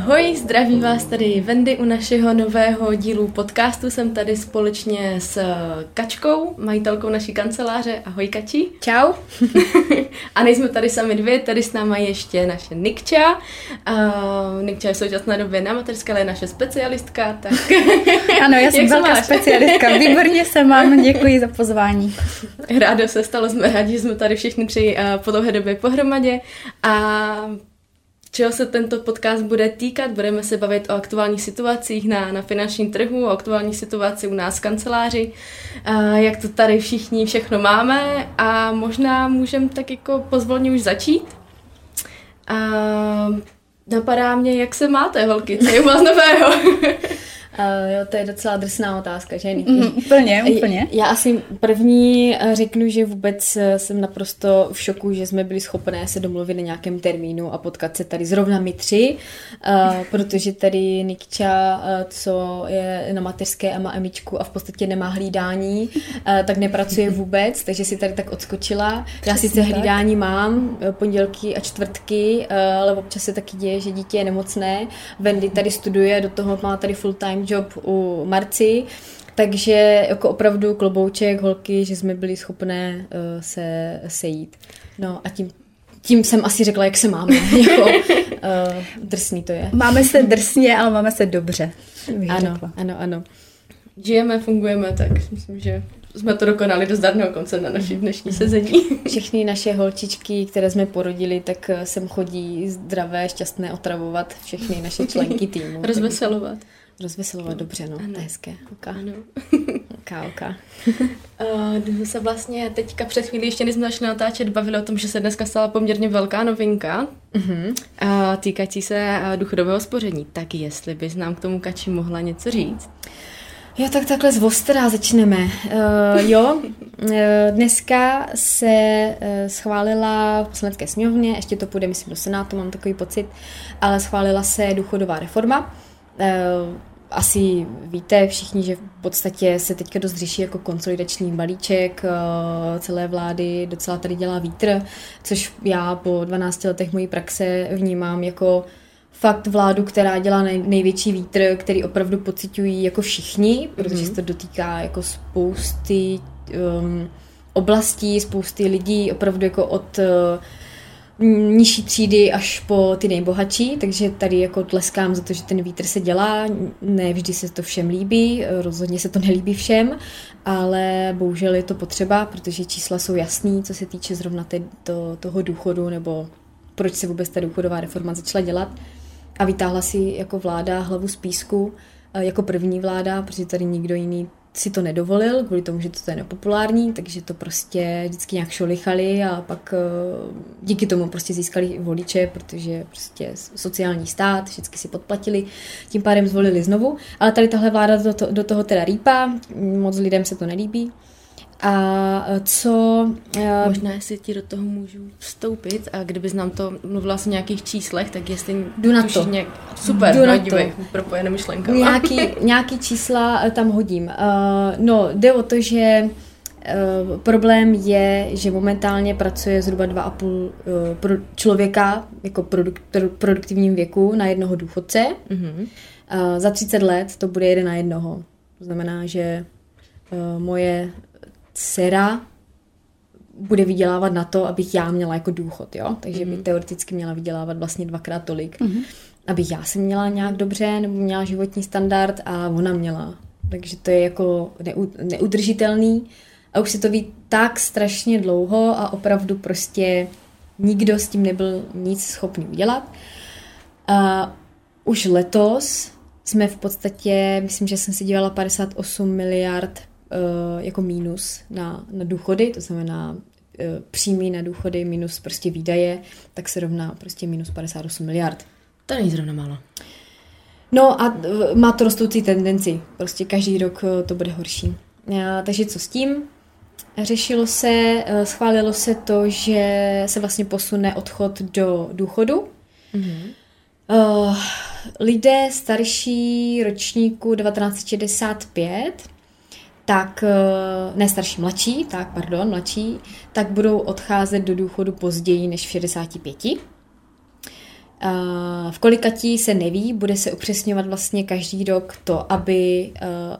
Ahoj, zdraví vás tady Vendy u našeho nového dílu podcastu. Jsem tady společně s Kačkou, majitelkou naší kanceláře. Ahoj Kači. Čau. a nejsme tady sami dvě, tady s náma ještě naše Nikča. Uh, Nikča je v současné době na mateřské, ale je naše specialistka. Tak... ano, já jsem velká specialistka. Výborně se mám, děkuji za pozvání. Rádo se stalo, jsme rádi, že jsme tady všichni tři uh, po dlouhé době pohromadě. A čeho se tento podcast bude týkat. Budeme se bavit o aktuálních situacích na, na finančním trhu, o aktuální situaci u nás v kanceláři, a jak to tady všichni všechno máme a možná můžeme tak jako pozvolně už začít. A napadá mě, jak se máte, holky, co je u vás nového? Uh, jo, to je docela drsná otázka, že? Mm, úplně, úplně. Já asi první eh, řeknu, že vůbec eh, jsem naprosto v šoku, že jsme byli schopné se domluvit na nějakém termínu a potkat se tady zrovna my tři, uh, protože tady Nikča, uh, co je na mateřské a má emičku a v podstatě nemá hlídání, uh, tak nepracuje vůbec, takže si tady tak odskočila. Já sice hlídání mám, pondělky a čtvrtky, uh, ale občas se taky děje, že dítě je nemocné. Wendy tady studuje, do toho má tady full time job u Marci, takže jako opravdu klobouček, holky, že jsme byli schopné uh, se sejít. No a tím tím jsem asi řekla, jak se máme. jako, uh, drsný to je. Máme se drsně, ale máme se dobře. Ano, řekla. ano, ano. Žijeme, fungujeme, tak myslím, že jsme to dokonali do zdarného konce na naší dnešní sezení. Všechny naše holčičky, které jsme porodili, tak eh, sem chodí zdravé, šťastné otravovat všechny naše členky týmu. Rozveselovat. Tak... Rozveselovat dobře, no, ano. to je hezké. Okay. Ano. Oka, oka. uh, se vlastně teďka před chvíli ještě než jsme začali natáčet, bavili o tom, že se dneska stala poměrně velká novinka uh-huh. uh, týkající se uh, důchodového spoření. Tak jestli bys nám k tomu Kači mohla něco říct? Jo, tak takhle z Vostera začneme. Uh, jo, uh, dneska se uh, schválila v poslanecké sněmovně, ještě to půjde, myslím, do Senátu, mám takový pocit, ale schválila se důchodová reforma. Uh, asi víte všichni, že v podstatě se teďka dost řeší jako konsolidační balíček eh, celé vlády, docela tady dělá vítr, což já po 12 letech mojí praxe vnímám jako fakt vládu, která dělá nej, největší vítr, který opravdu pocitují jako všichni, protože mm-hmm. se to dotýká jako spousty um, oblastí, spousty lidí, opravdu jako od uh, nižší třídy až po ty nejbohatší, takže tady jako tleskám za to, že ten vítr se dělá, ne vždy se to všem líbí, rozhodně se to nelíbí všem, ale bohužel je to potřeba, protože čísla jsou jasný, co se týče zrovna te, to, toho důchodu, nebo proč se vůbec ta důchodová reforma začala dělat. A vytáhla si jako vláda hlavu z písku, eh, jako první vláda, protože tady nikdo jiný si to nedovolil, kvůli tomu, že to je nepopulární, takže to prostě vždycky nějak šolichali a pak eh, díky tomu prostě získali voliče, protože prostě sociální stát, vždycky si podplatili, tím pádem zvolili znovu, ale tady tahle vláda do, do toho teda rýpá, moc lidem se to nelíbí, a co... Uh, Možná, jestli ti do toho můžu vstoupit a kdybys nám to mluvila o nějakých číslech, tak jestli... Jdu na to. Nějak... Super, Jdu no, na dívej, to. propojené myšlenka. Nějaký, nějaký čísla eh, tam hodím. Uh, no, jde o to, že Uh, problém je, že momentálně pracuje zhruba 2,5 uh, pro člověka jako produk, produktivním věku na jednoho důchodce. Mm-hmm. Uh, za 30 let to bude jeden na jednoho. To znamená, že uh, moje dcera bude vydělávat na to, abych já měla jako důchod, jo? Takže mm-hmm. by teoreticky měla vydělávat vlastně dvakrát tolik. Mm-hmm. Abych já se měla nějak dobře, nebo měla životní standard a ona měla. Takže to je jako neudržitelný. A už se to ví tak strašně dlouho a opravdu prostě nikdo s tím nebyl nic schopný udělat. A už letos jsme v podstatě, myslím, že jsem si dělala 58 miliard jako mínus na, na důchody, to znamená uh, příjmy na důchody minus prostě výdaje, tak se rovná prostě minus 58 miliard. To není zrovna málo. No a uh, má to rostoucí tendenci. Prostě každý rok to bude horší. Takže co s tím? Řešilo se, schválilo se to, že se vlastně posune odchod do důchodu. Mm-hmm. Lidé starší ročníku 1965 tak eh, ne starší, mladší, tak pardon, mladší, tak budou odcházet do důchodu později než v 65. v kolikatí se neví, bude se upřesňovat vlastně každý rok to, aby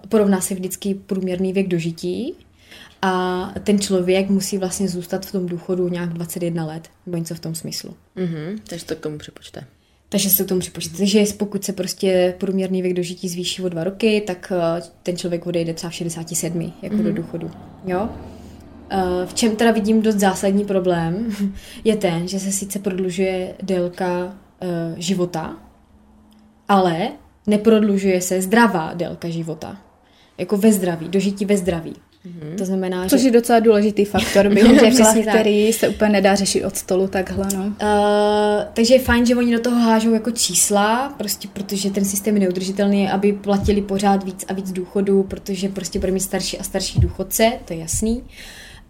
porovná se vždycky průměrný věk dožití a ten člověk musí vlastně zůstat v tom důchodu nějak 21 let, nebo něco v tom smyslu. Mm-hmm, takže to k tomu připočte. Takže se k tomu připočte. Takže pokud se prostě průměrný věk dožití zvýší o dva roky, tak eh, ten člověk odejde třeba v 67 jako mm-hmm. do důchodu. Jo? Eh, v čem teda vidím dost zásadní problém, je ten, že se sice prodlužuje délka eh, života, ale neprodlužuje se zdravá délka života. Jako ve zdraví, dožití ve zdraví. Mm-hmm. To znamená, Což že... je docela důležitý faktor, bych řekla, který se úplně nedá řešit od stolu takhle. No. Uh, takže je fajn, že oni do toho hážou jako čísla, prostě protože ten systém je neudržitelný, aby platili pořád víc a víc důchodů, protože prostě budeme mít starší a starší důchodce, to je jasný.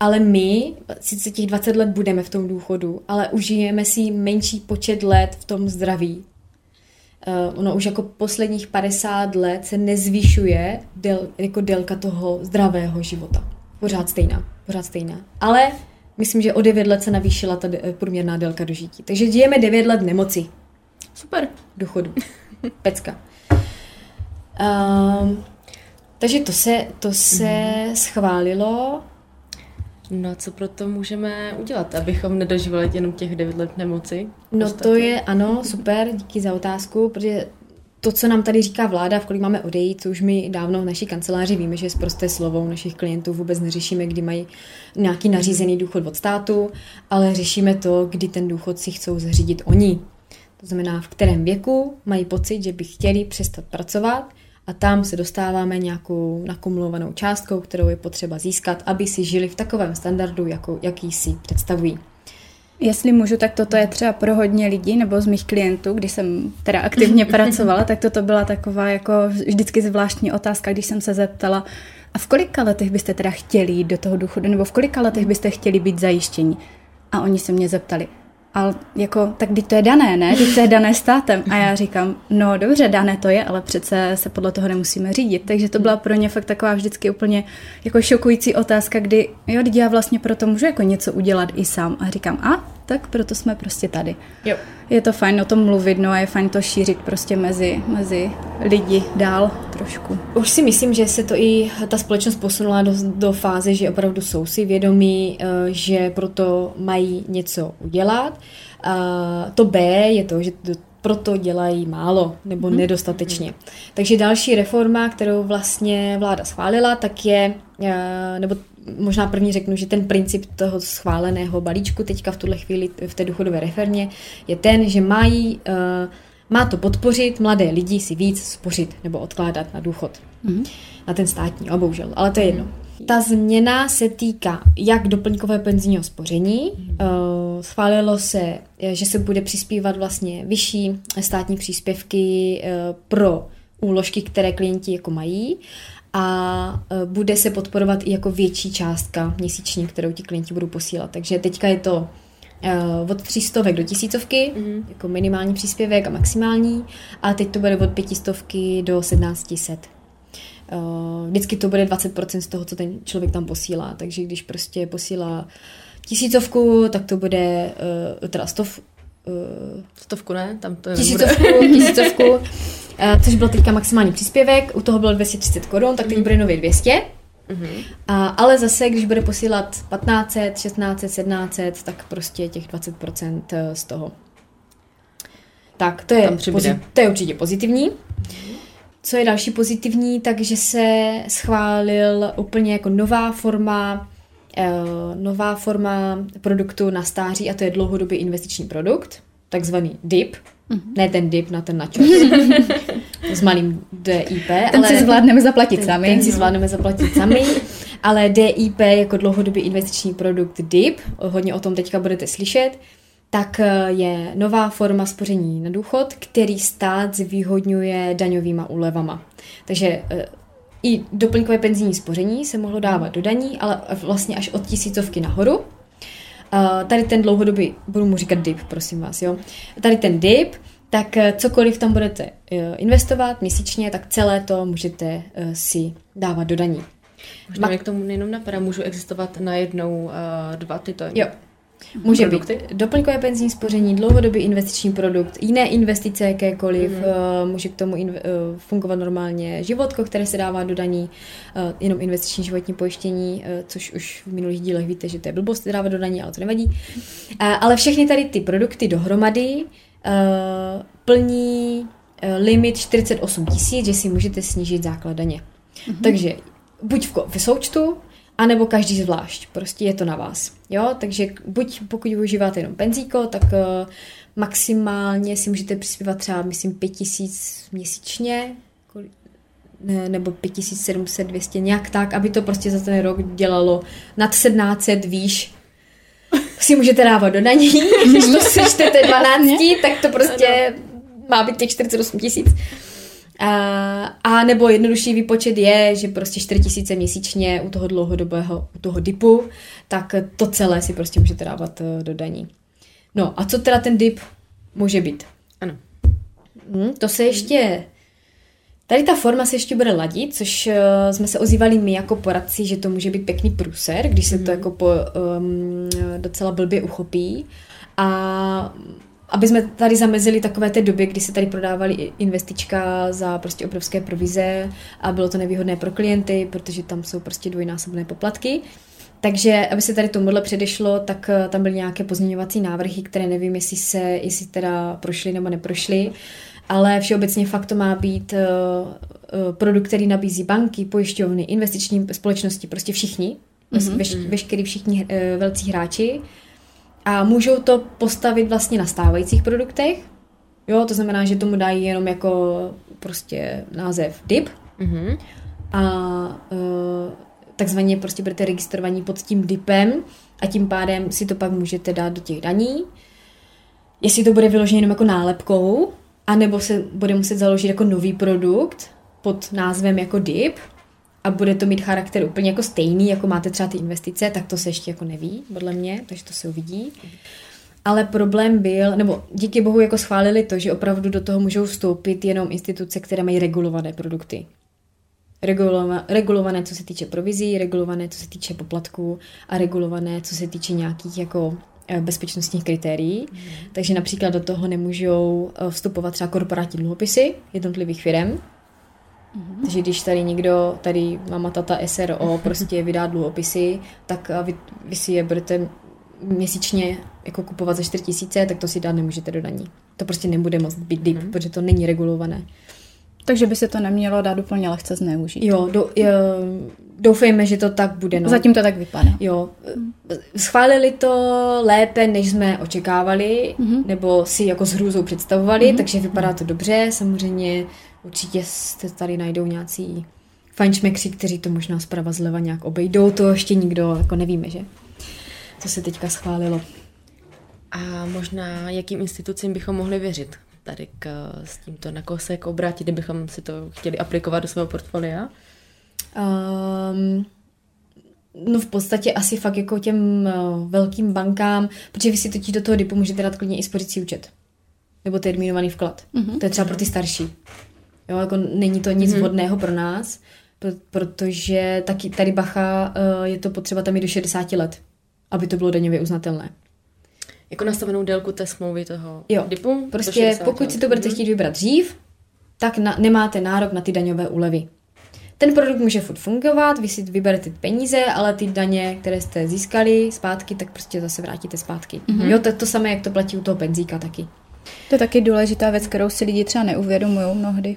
Ale my, sice těch 20 let budeme v tom důchodu, ale užijeme si menší počet let v tom zdraví. Uh, ono už jako posledních 50 let se nezvyšuje del, jako délka toho zdravého života. Pořád stejná, pořád stejná. Ale myslím, že o 9 let se navýšila ta de, průměrná délka dožití. Takže žijeme 9 let nemoci. Super. Důchodu. Pecka. Um, takže to se, to se mm. schválilo No co pro to můžeme udělat, abychom nedožívali jenom těch 9 let nemoci? No Ostatně? to je, ano, super, díky za otázku, protože to, co nám tady říká vláda, v kolik máme odejít, to už my dávno v naší kanceláři víme, že je zprosté slovo našich klientů vůbec neřešíme, kdy mají nějaký nařízený důchod od státu, ale řešíme to, kdy ten důchod si chcou zařídit oni. To znamená, v kterém věku mají pocit, že by chtěli přestat pracovat a tam se dostáváme nějakou nakumulovanou částkou, kterou je potřeba získat, aby si žili v takovém standardu, jako, jaký si představují. Jestli můžu, tak toto je třeba pro hodně lidí nebo z mých klientů, když jsem teda aktivně pracovala, tak toto byla taková jako vždycky zvláštní otázka, když jsem se zeptala, a v kolika letech byste teda chtěli jít do toho důchodu, nebo v kolika letech byste chtěli být zajištěni? A oni se mě zeptali, ale jako, tak teď to je dané, ne? Teď to je dané státem. A já říkám, no dobře, dané to je, ale přece se podle toho nemusíme řídit. Takže to byla pro ně fakt taková vždycky úplně jako šokující otázka, kdy jo, já vlastně proto můžu jako něco udělat i sám. A říkám, a tak proto jsme prostě tady. Jo. Je to fajn o tom mluvit, no a je fajn to šířit prostě mezi, mezi lidi dál trošku. Už si myslím, že se to i ta společnost posunula do, do fáze, že opravdu jsou si vědomí, eh, že proto mají něco udělat. To B je to, že proto dělají málo nebo hmm. nedostatečně. Takže další reforma, kterou vlastně vláda schválila, tak je, eh, nebo možná první řeknu, že ten princip toho schváleného balíčku teďka v tuhle chvíli v té důchodové reformě je ten, že mají, uh, má to podpořit mladé lidi si víc spořit nebo odkládat na důchod. Mm-hmm. Na ten státní, a bohužel, ale to je jedno. Ta změna se týká jak doplňkové penzijního spoření. Uh, schválilo se, že se bude přispívat vlastně vyšší státní příspěvky pro úložky, které klienti jako mají a e, bude se podporovat i jako větší částka měsíčně, kterou ti klienti budou posílat. Takže teďka je to uh, od 300 do tisícovky, mm-hmm. jako minimální příspěvek a maximální, a teď to bude od 500 do 1700. Uh, vždycky to bude 20% z toho, co ten člověk tam posílá, takže když prostě posílá tisícovku, tak to bude uh, teda stov, uh, stovku ne, tam to tisícovku, tisícovku, což byl teďka maximální příspěvek, u toho bylo 230 korun, tak teď mm. bude nově 200. Mm-hmm. A, ale zase, když bude posílat 1500, 1600, 1700, tak prostě těch 20% eh, z toho. Tak, to je, pozit, to je určitě pozitivní. Co je další pozitivní, takže se schválil úplně jako nová forma uh, nová forma produktu na stáří a to je dlouhodobý investiční produkt, takzvaný DIP. Mm-hmm. Ne ten dip na ten načos. s malým DIP. Ten ale si zvládneme zaplatit ten, sami. Ten si zvládneme zaplatit sami. Ale DIP jako dlouhodobý investiční produkt DIP, hodně o tom teďka budete slyšet, tak eh, je nová forma spoření na důchod, který stát zvýhodňuje daňovýma úlevama. Takže eh, i doplňkové penzijní spoření se mohlo dávat do daní, ale vlastně až od tisícovky nahoru. Uh, tady ten dlouhodobý, budu mu říkat DIP, prosím vás, jo. Tady ten DIP, tak eh, cokoliv tam budete uh, investovat měsíčně, tak celé to můžete si dávat do daní. Možná Ma- mě k tomu jenom napadá, můžu existovat na jednou uh, dva tyto. Jo, Může Produkty? být doplňkové penzijní spoření, dlouhodobý investiční produkt, jiné investice jakékoliv, mm. může k tomu inv- eh, fungovat normálně životko, které se dává do daní, eh, jenom investiční životní pojištění, což už v minulých dílech víte, že to je blbost dávat do daní, ale to nevadí. Ale všechny tady ty produkty dohromady plní limit 48 tisíc, že si můžete snížit základ daně. Mm-hmm. Takže buď v, v součtu, anebo každý zvlášť. Prostě je to na vás. Jo, takže buď pokud využíváte jenom penzíko, tak uh, maximálně si můžete přispívat třeba, myslím, 5000 měsíčně, ne, nebo 5700, 200, nějak tak, aby to prostě za ten rok dělalo nad 1700 výš, si můžete dávat do daní, když to sečtete 12, tak to prostě má být těch 48 tisíc. A, a nebo jednodušší výpočet je, že prostě 4 tisíce měsíčně u toho dlouhodobého, u toho dipu, tak to celé si prostě můžete dávat eh, do daní. No a co teda ten dip může být? Ano. Hmm, to se ještě... Tady ta forma se ještě bude ladit, což uh, jsme se ozývali my jako poradci, že to může být pěkný průser, když se mm. to mhm. jako po, um, docela blbě uchopí. A aby jsme tady zamezili takové té době, kdy se tady prodávali investička za prostě obrovské provize a bylo to nevýhodné pro klienty, protože tam jsou prostě dvojnásobné poplatky. Takže, aby se tady tomuhle předešlo, tak eh, tam byly nějaké pozměňovací návrhy, které nevím, jestli se, jestli teda prošly nebo neprošly, ale všeobecně fakt to má být uh, produkt, který nabízí banky, pojišťovny, investiční společnosti, prostě všichni, mm-hmm. veš, veškerý všichni velcí hráči, a můžou to postavit vlastně na stávajících produktech. Jo, to znamená, že tomu dají jenom jako prostě název DIP. Mm-hmm. A uh, takzvaně prostě budete registrovaní pod tím DIPem a tím pádem si to pak můžete dát do těch daní. Jestli to bude vyložené jenom jako nálepkou, anebo se bude muset založit jako nový produkt pod názvem jako DIP, a bude to mít charakter úplně jako stejný, jako máte třeba ty investice, tak to se ještě jako neví, podle mě, takže to se uvidí. Ale problém byl, nebo díky bohu jako schválili to, že opravdu do toho můžou vstoupit jenom instituce, které mají regulované produkty. Regulované, regulované, co se týče provizí, regulované, co se týče poplatků a regulované, co se týče nějakých jako eh, bezpečnostních kritérií. Mm. Takže například do toho nemůžou eh, vstupovat třeba korporátní dluhopisy jednotlivých firm, Mm-hmm. Takže když tady někdo, tady mama, tata, SRO prostě vydá dluhopisy, tak vy, vy si je budete měsíčně jako kupovat za 4 tisíce, tak to si dát nemůžete do daní. To prostě nebude moc být deep, mm-hmm. protože to není regulované. Takže by se to nemělo dát úplně lehce zneužít. Jo, do, jo doufejme, že to tak bude. No. Zatím to tak vypadá. Jo. Schválili to lépe, než jsme očekávali, mm-hmm. nebo si jako s hrůzou představovali, mm-hmm. takže vypadá to dobře. Samozřejmě Určitě se tady najdou nějací fajnšmekři, kteří to možná zprava zleva nějak obejdou, to ještě nikdo jako nevíme, že? Co se teďka schválilo. A možná jakým institucím bychom mohli věřit tady k, s tímto na koho se jako obrátit, kdybychom si to chtěli aplikovat do svého portfolia? Um, No v podstatě asi fakt jako těm uh, velkým bankám, protože vy si totiž do toho dipu můžete dát klidně i spořící účet. Nebo termínovaný vklad. Mm-hmm. To je třeba pro ty starší. Jo, jako není to nic hmm. vhodného pro nás, protože taky tady bacha eh, je to potřeba tam i do 60 let, aby to bylo daňově uznatelné. Jako nastavenou délku té smlouvy toho jo, dipu? Prostě pokud let. si to budete mhm. chtít vybrat dřív, tak na, nemáte nárok na ty daňové úlevy. Ten produkt může furt fungovat, vy si vyberete peníze, ale ty daně, které jste získali zpátky, tak prostě zase vrátíte zpátky. Mm-hmm. Jo, to, to samé, jak to platí u toho penzíka taky. To je taky důležitá věc, kterou si lidi třeba neuvědomují mnohdy.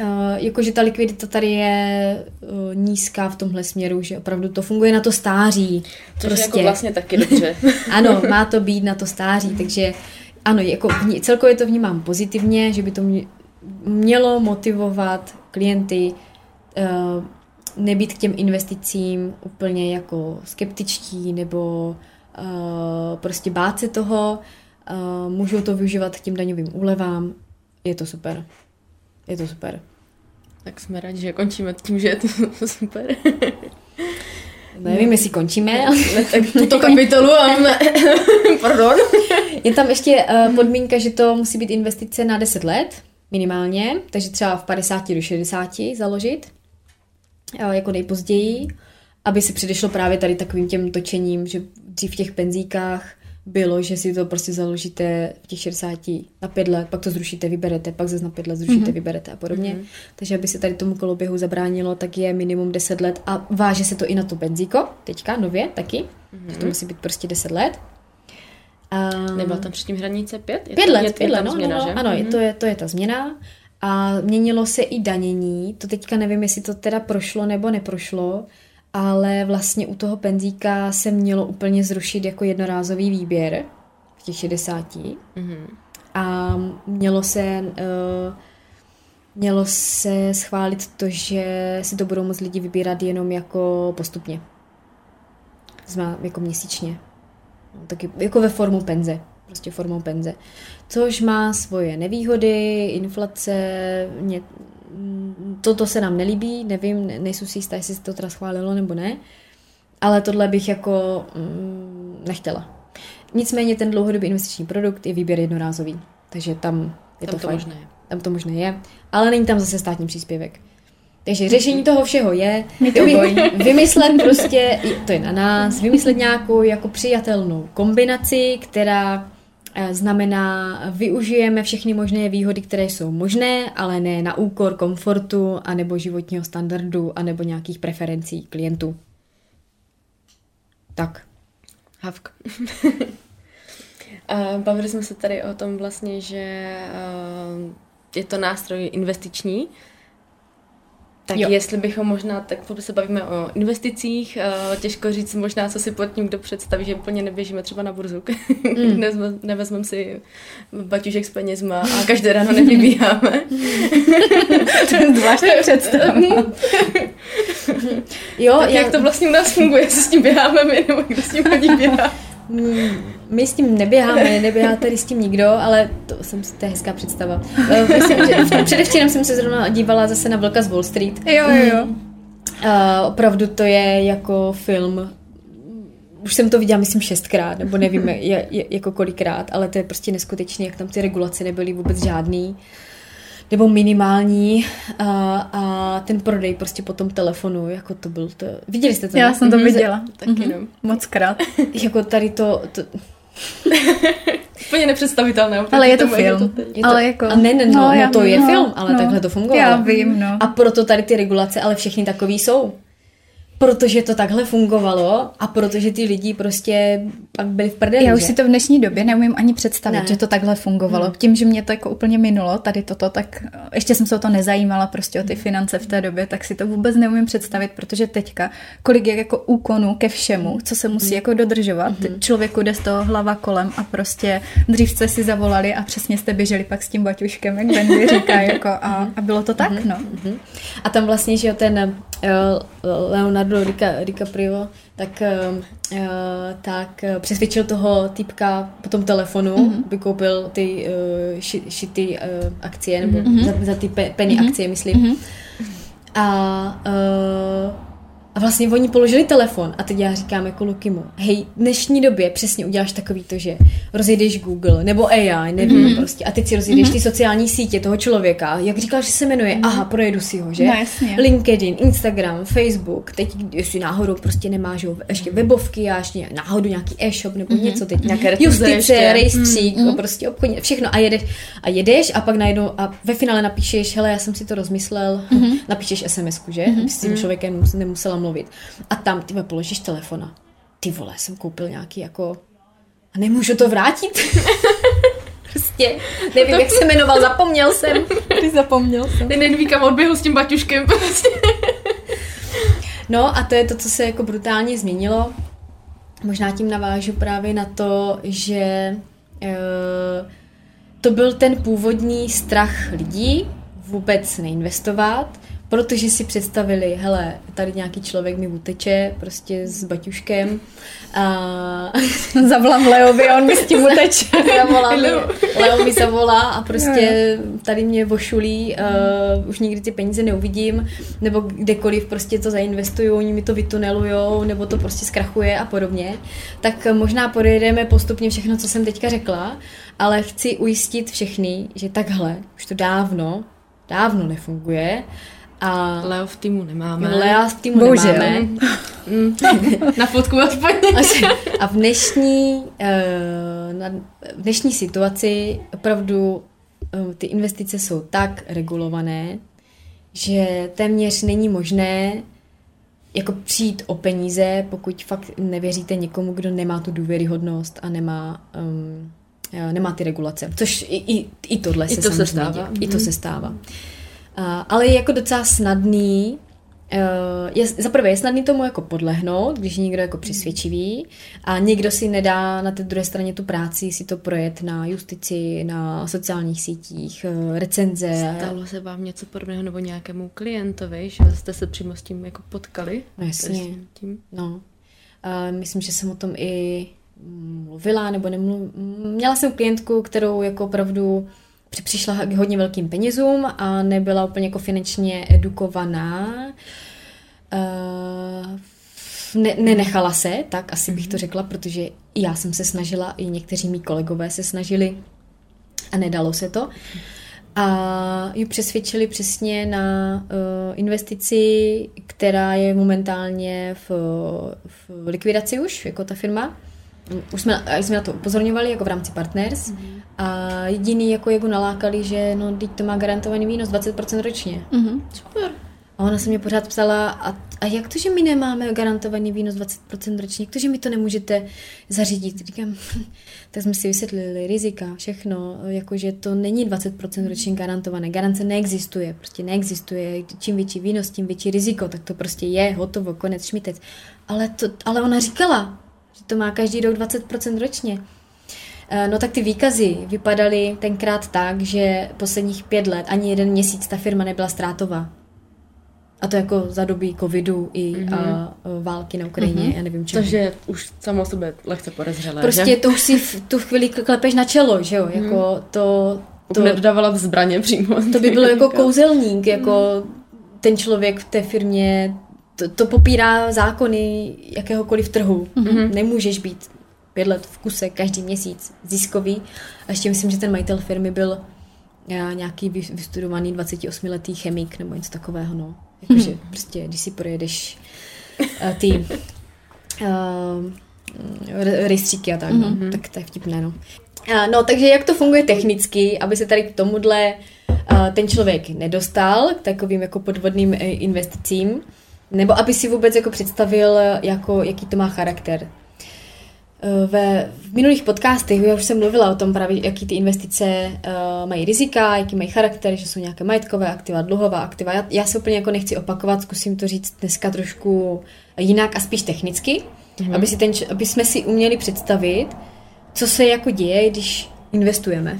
Uh, jakože ta likvidita tady je uh, nízká v tomhle směru, že opravdu to funguje na to stáří. Což prostě. je jako vlastně taky dobře. ano, má to být na to stáří, takže ano, jako celkově to vnímám pozitivně, že by to mělo motivovat klienty uh, nebýt k těm investicím úplně jako skeptičtí nebo uh, prostě bát se toho, uh, můžou to využívat k těm daňovým úlevám, je to super. Je to super. Tak jsme rádi, že končíme tím, že je to super. Nevím, jestli končíme, ale tak tuto kapitolu a ne. Pardon. Je tam ještě uh, podmínka, že to musí být investice na 10 let minimálně, takže třeba v 50 do 60 založit, uh, jako nejpozději, aby se předešlo právě tady takovým těm točením, že dřív v těch penzíkách bylo, že si to prostě založíte v těch 60 na pět let, pak to zrušíte, vyberete, pak zase na pět let zrušíte, mm-hmm. vyberete a podobně. Mm-hmm. Takže aby se tady tomu koloběhu zabránilo, tak je minimum 10 let a váže se to i na to benzíko, teďka nově taky, mm-hmm. to musí být prostě 10 let. Um, Nebyla tam předtím hranice pět? Je pět to, let, je, pět let, no, změna, no, no, ano, mm-hmm. je, to je, to je ta změna. A měnilo se i danění, to teďka nevím, jestli to teda prošlo nebo neprošlo, ale vlastně u toho penzíka se mělo úplně zrušit jako jednorázový výběr v těch 60. Mm-hmm. A mělo se, uh, mělo se schválit to, že si to budou moct lidi vybírat jenom jako postupně. Znamená jako měsíčně. No, taky jako ve formu penze. Prostě formou penze. Což má svoje nevýhody, inflace, ně, toto se nám nelíbí, nevím, nejsou si jistá, jestli se to teda schválilo nebo ne, ale tohle bych jako mm, nechtěla. Nicméně ten dlouhodobý investiční produkt je výběr jednorázový, takže tam je tam to, to fajn. možné. Tam to možné je, ale není tam zase státní příspěvek. Takže řešení toho všeho je vy, vymyslet prostě, to je na nás, vymyslet nějakou jako přijatelnou kombinaci, která znamená, využijeme všechny možné výhody, které jsou možné, ale ne na úkor komfortu, anebo životního standardu, anebo nějakých preferencí klientů. Tak. Havk. Bavili jsme se tady o tom vlastně, že eh, je to nástroj investiční, tak jo. jestli bychom možná, tak se bavíme o investicích, uh, těžko říct možná, co si pod tím kdo představí, že úplně neběžíme třeba na burzu, mm. nevezmeme si baťušek s penězma a každé ráno nevybíháme. to je zvláštní představa. jo, tak já... jak to vlastně u nás funguje, co s tím běháme my, nebo kdo s tím chodí běhá? Mm, my s tím neběháme, neběhá tady s tím nikdo, ale to, jsem, to je hezká představa. Eh, myslím, že předevčírem jsem se zrovna dívala zase na Vlka z Wall Street. Jo, jo, jo. Uh, opravdu to je jako film už jsem to viděla, myslím, šestkrát, nebo nevím, je, je, jako kolikrát, ale to je prostě neskutečné, jak tam ty regulace nebyly vůbec žádný. Nebo minimální a, a ten prodej prostě po tom telefonu, jako to byl to, viděli jste to? Já ne? jsem to mhm. viděla, taky mm-hmm. no. moc krát. jako tady to, to Úplně nepředstavitelné. Ale je to film. Je to, je to, ale jako... A ne, ne, no, no, no to vím, je no, film, ale no, takhle to fungovalo. Já vím, no. A proto tady ty regulace, ale všechny takový jsou protože to takhle fungovalo a protože ty lidi prostě pak byli v prdeli. Já už že? si to v dnešní době neumím ani představit, ne. že to takhle fungovalo. Hmm. Tím, že mě to jako úplně minulo, tady toto, tak ještě jsem se o to nezajímala prostě o ty finance v té době, tak si to vůbec neumím představit, protože teďka, kolik je jako úkonů ke všemu, co se musí hmm. jako dodržovat. Hmm. Člověku jde z toho hlava kolem a prostě dřív jste si zavolali a přesně jste běželi pak s tím baťuškem, jak Bendy říká, jako a, a bylo to tak, hmm. no. Hmm. A tam vlastně, že ten uh, Leonardo DiCaprio, tak, uh, tak přesvědčil toho týpka po tom telefonu, mm-hmm. aby koupil ty uh, ši, šity uh, akcie, nebo mm-hmm. za, za ty pe, penny mm-hmm. akcie, myslím. Mm-hmm. A uh, a vlastně oni položili telefon a teď já říkám jako Lukimu, hej, v dnešní době přesně uděláš takový to, že rozjedeš Google nebo AI, nevím mm-hmm. prostě, a teď si rozjedeš mm-hmm. ty sociální sítě toho člověka, jak říkal, že se jmenuje, mm-hmm. aha, projedu si ho, že? No, jasně. LinkedIn, Instagram, Facebook, teď jestli náhodou prostě nemáš jo, ještě webovky, a ještě náhodou nějaký e-shop nebo mm-hmm. něco teď, nějaké justice, rejstřík, mm-hmm. prostě obchodně, všechno a jedeš a jedeš a pak najednou a ve finále napíšeš, hele, já jsem si to rozmyslel, mm-hmm. napíšeš SMS-ku, že? Mm-hmm. S tím mhm. člověkem nemusela mluvit. A tam ty položíš telefona. Ty vole, jsem koupil nějaký jako... A nemůžu to vrátit? prostě, nevím, jak se jmenoval, zapomněl jsem. Ty zapomněl jsem. Ty nevím, kam odběhl s tím baťuškem prostě. No a to je to, co se jako brutálně změnilo. Možná tím navážu právě na to, že uh, to byl ten původní strach lidí vůbec neinvestovat, protože si představili, hele, tady nějaký člověk mi uteče prostě s baťuškem a zavolám Leovi on mi s tím uteče. Zavolám Leo mi zavolá a prostě tady mě vošulí, uh, už nikdy ty peníze neuvidím, nebo kdekoliv prostě to zainvestuju, oni mi to vytunelujou, nebo to prostě zkrachuje a podobně. Tak možná projedeme postupně všechno, co jsem teďka řekla, ale chci ujistit všechny, že takhle už to dávno, dávno nefunguje A Leo v týmu nemáme. Lea v týmu Bohužel. nemáme. Mm. Na fotku aspoň. A v dnešní, uh, v dnešní situaci opravdu uh, ty investice jsou tak regulované, že téměř není možné jako přijít o peníze, pokud fakt nevěříte někomu, kdo nemá tu důvěryhodnost a nemá, um, nemá ty regulace. Což i, i, i tohle I se to se stává. I to se stává. Uh, ale je jako docela snadný Uh, je, zaprvé je snadný tomu jako podlehnout, když někdo jako přesvědčivý a někdo si nedá na té druhé straně tu práci si to projet na justici, na sociálních sítích, uh, recenze. Stalo se vám něco podobného nebo nějakému klientovi, že jste se přímo s tím jako potkali? No jasně. Tím? No. Uh, myslím, že jsem o tom i mluvila, nebo nemluv... Měla jsem klientku, kterou jako opravdu přišla k hodně velkým penězům a nebyla úplně jako finančně edukovaná. Uh, ne, nenechala se, tak asi bych to mhm. řekla, protože i já jsem se snažila, i někteří mý kolegové se snažili a nedalo se to. A ji přesvědčili přesně na uh, investici, která je momentálně v, v likvidaci už, jako ta firma už jsme, jsme na to upozorňovali jako v rámci Partners mm-hmm. a jediný jako jako nalákali, že no, teď to má garantovaný výnos 20% ročně. Mm-hmm. Super. A ona se mě pořád psala, a, a jak to, že my nemáme garantovaný výnos 20% ročně, jak to, že mi to nemůžete zařídit? Říkám, tak jsme si vysvětlili rizika, všechno, jakože to není 20% ročně garantované, garance neexistuje, prostě neexistuje, čím větší výnos, tím větší riziko, tak to prostě je, hotovo, konec, šmitec. Ale, to, ale ona říkala, že to má každý rok 20% ročně. Eh, no tak ty výkazy vypadaly tenkrát tak, že posledních pět let, ani jeden měsíc ta firma nebyla ztrátová. A to jako za doby covidu i mm-hmm. a, války na Ukrajině, mm-hmm. já nevím čemu. Takže už samo sebe lehce podezřelé, Prostě že? to už si v tu chvíli klepeš na čelo, že jo, mm-hmm. jako to... To nedodávala v zbraně přímo. To by bylo jako kouzelník, jako mm. ten člověk v té firmě to, to popírá zákony jakéhokoliv trhu. Mm-hmm. Nemůžeš být pět let v kuse každý měsíc ziskový. A ještě myslím, že ten majitel firmy byl já, nějaký vystudovaný 28-letý chemik nebo něco takového. No. Jakože mm-hmm. prostě, když si projedeš uh, ty uh, rejstříky a tak, mm-hmm. no, tak to je vtipné. No. Uh, no, takže jak to funguje technicky, aby se tady k tomuhle uh, ten člověk nedostal, k takovým jako podvodným investicím, nebo aby si vůbec jako představil, jako, jaký to má charakter. Eh, ve, v minulých podcastech já už jsem mluvila o tom právě, jaký ty investice uh, mají rizika, jaký mají charakter, že jsou nějaké majetkové aktiva, dluhová aktiva. Já, já se úplně jako nechci opakovat, zkusím to říct dneska trošku jinak a spíš technicky, mm-hmm. aby, si ten, aby jsme si uměli představit, co se jako děje, když investujeme.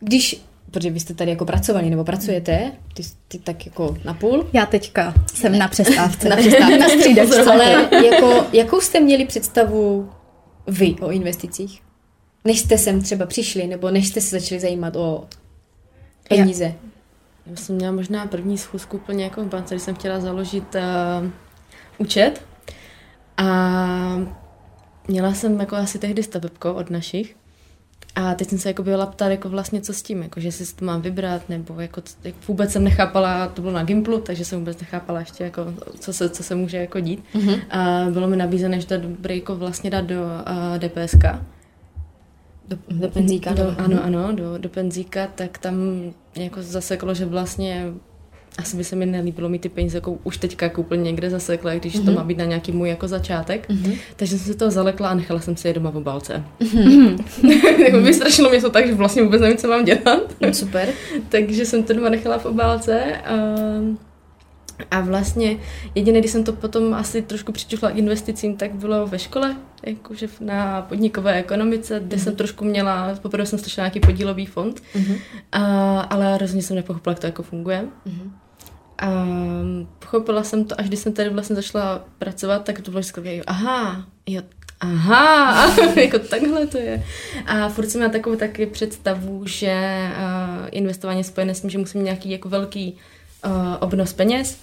Když protože vy jste tady jako pracovali nebo pracujete, ty, ty tak jako na půl. Já teďka jsem na přestávce. na přestávce. na střídačce. Ale jako, jakou jste měli představu vy o investicích? Než jste sem třeba přišli, nebo než jste se začali zajímat o peníze? Já, já jsem měla možná první schůzku úplně jako v bance, když jsem chtěla založit uh, účet. A měla jsem jako asi tehdy stavebko od našich. A teď jsem se jako byla ptát, jako vlastně co s tím, jako že si to mám vybrat, nebo jako, jak vůbec jsem nechápala, to bylo na Gimplu, takže jsem vůbec nechápala ještě, jako, co, se, co se může jako dít. Mm-hmm. A bylo mi nabízené, že to je dobré jako vlastně dát do uh, DPSK. Do, do penzíka? Do, ano, ano, do, do penzíka, tak tam jako zaseklo, že vlastně asi by se mi nelíbilo mít ty peníze jako už teďka jako úplně někde zasekle, když mm-hmm. to mhm. má být na nějaký můj jako začátek. Mm-hmm. Takže jsem se to zalekla a nechala jsem si je doma v obálce. Mm-hmm. Vystrašilo mě to tak, že vlastně vůbec nevím, co mám dělat. No, super. Takže jsem to doma nechala v obálce. A, a vlastně jediné, když jsem to potom asi trošku přičuchla investicím, tak bylo ve škole, jakože na podnikové ekonomice, kde mm-hmm. jsem trošku měla, poprvé jsem slyšela nějaký podílový fond, mm-hmm. a, ale rozhodně jsem nepochopila, jak to jako funguje. Mm-hmm. A pochopila jsem to, až když jsem tady vlastně začala pracovat, tak to bylo vždycky, aha, jo, aha, jako takhle to je. A furt jsem měla takovou taky představu, že uh, investování je spojené s tím, že musím nějaký jako velký uh, obnos peněz,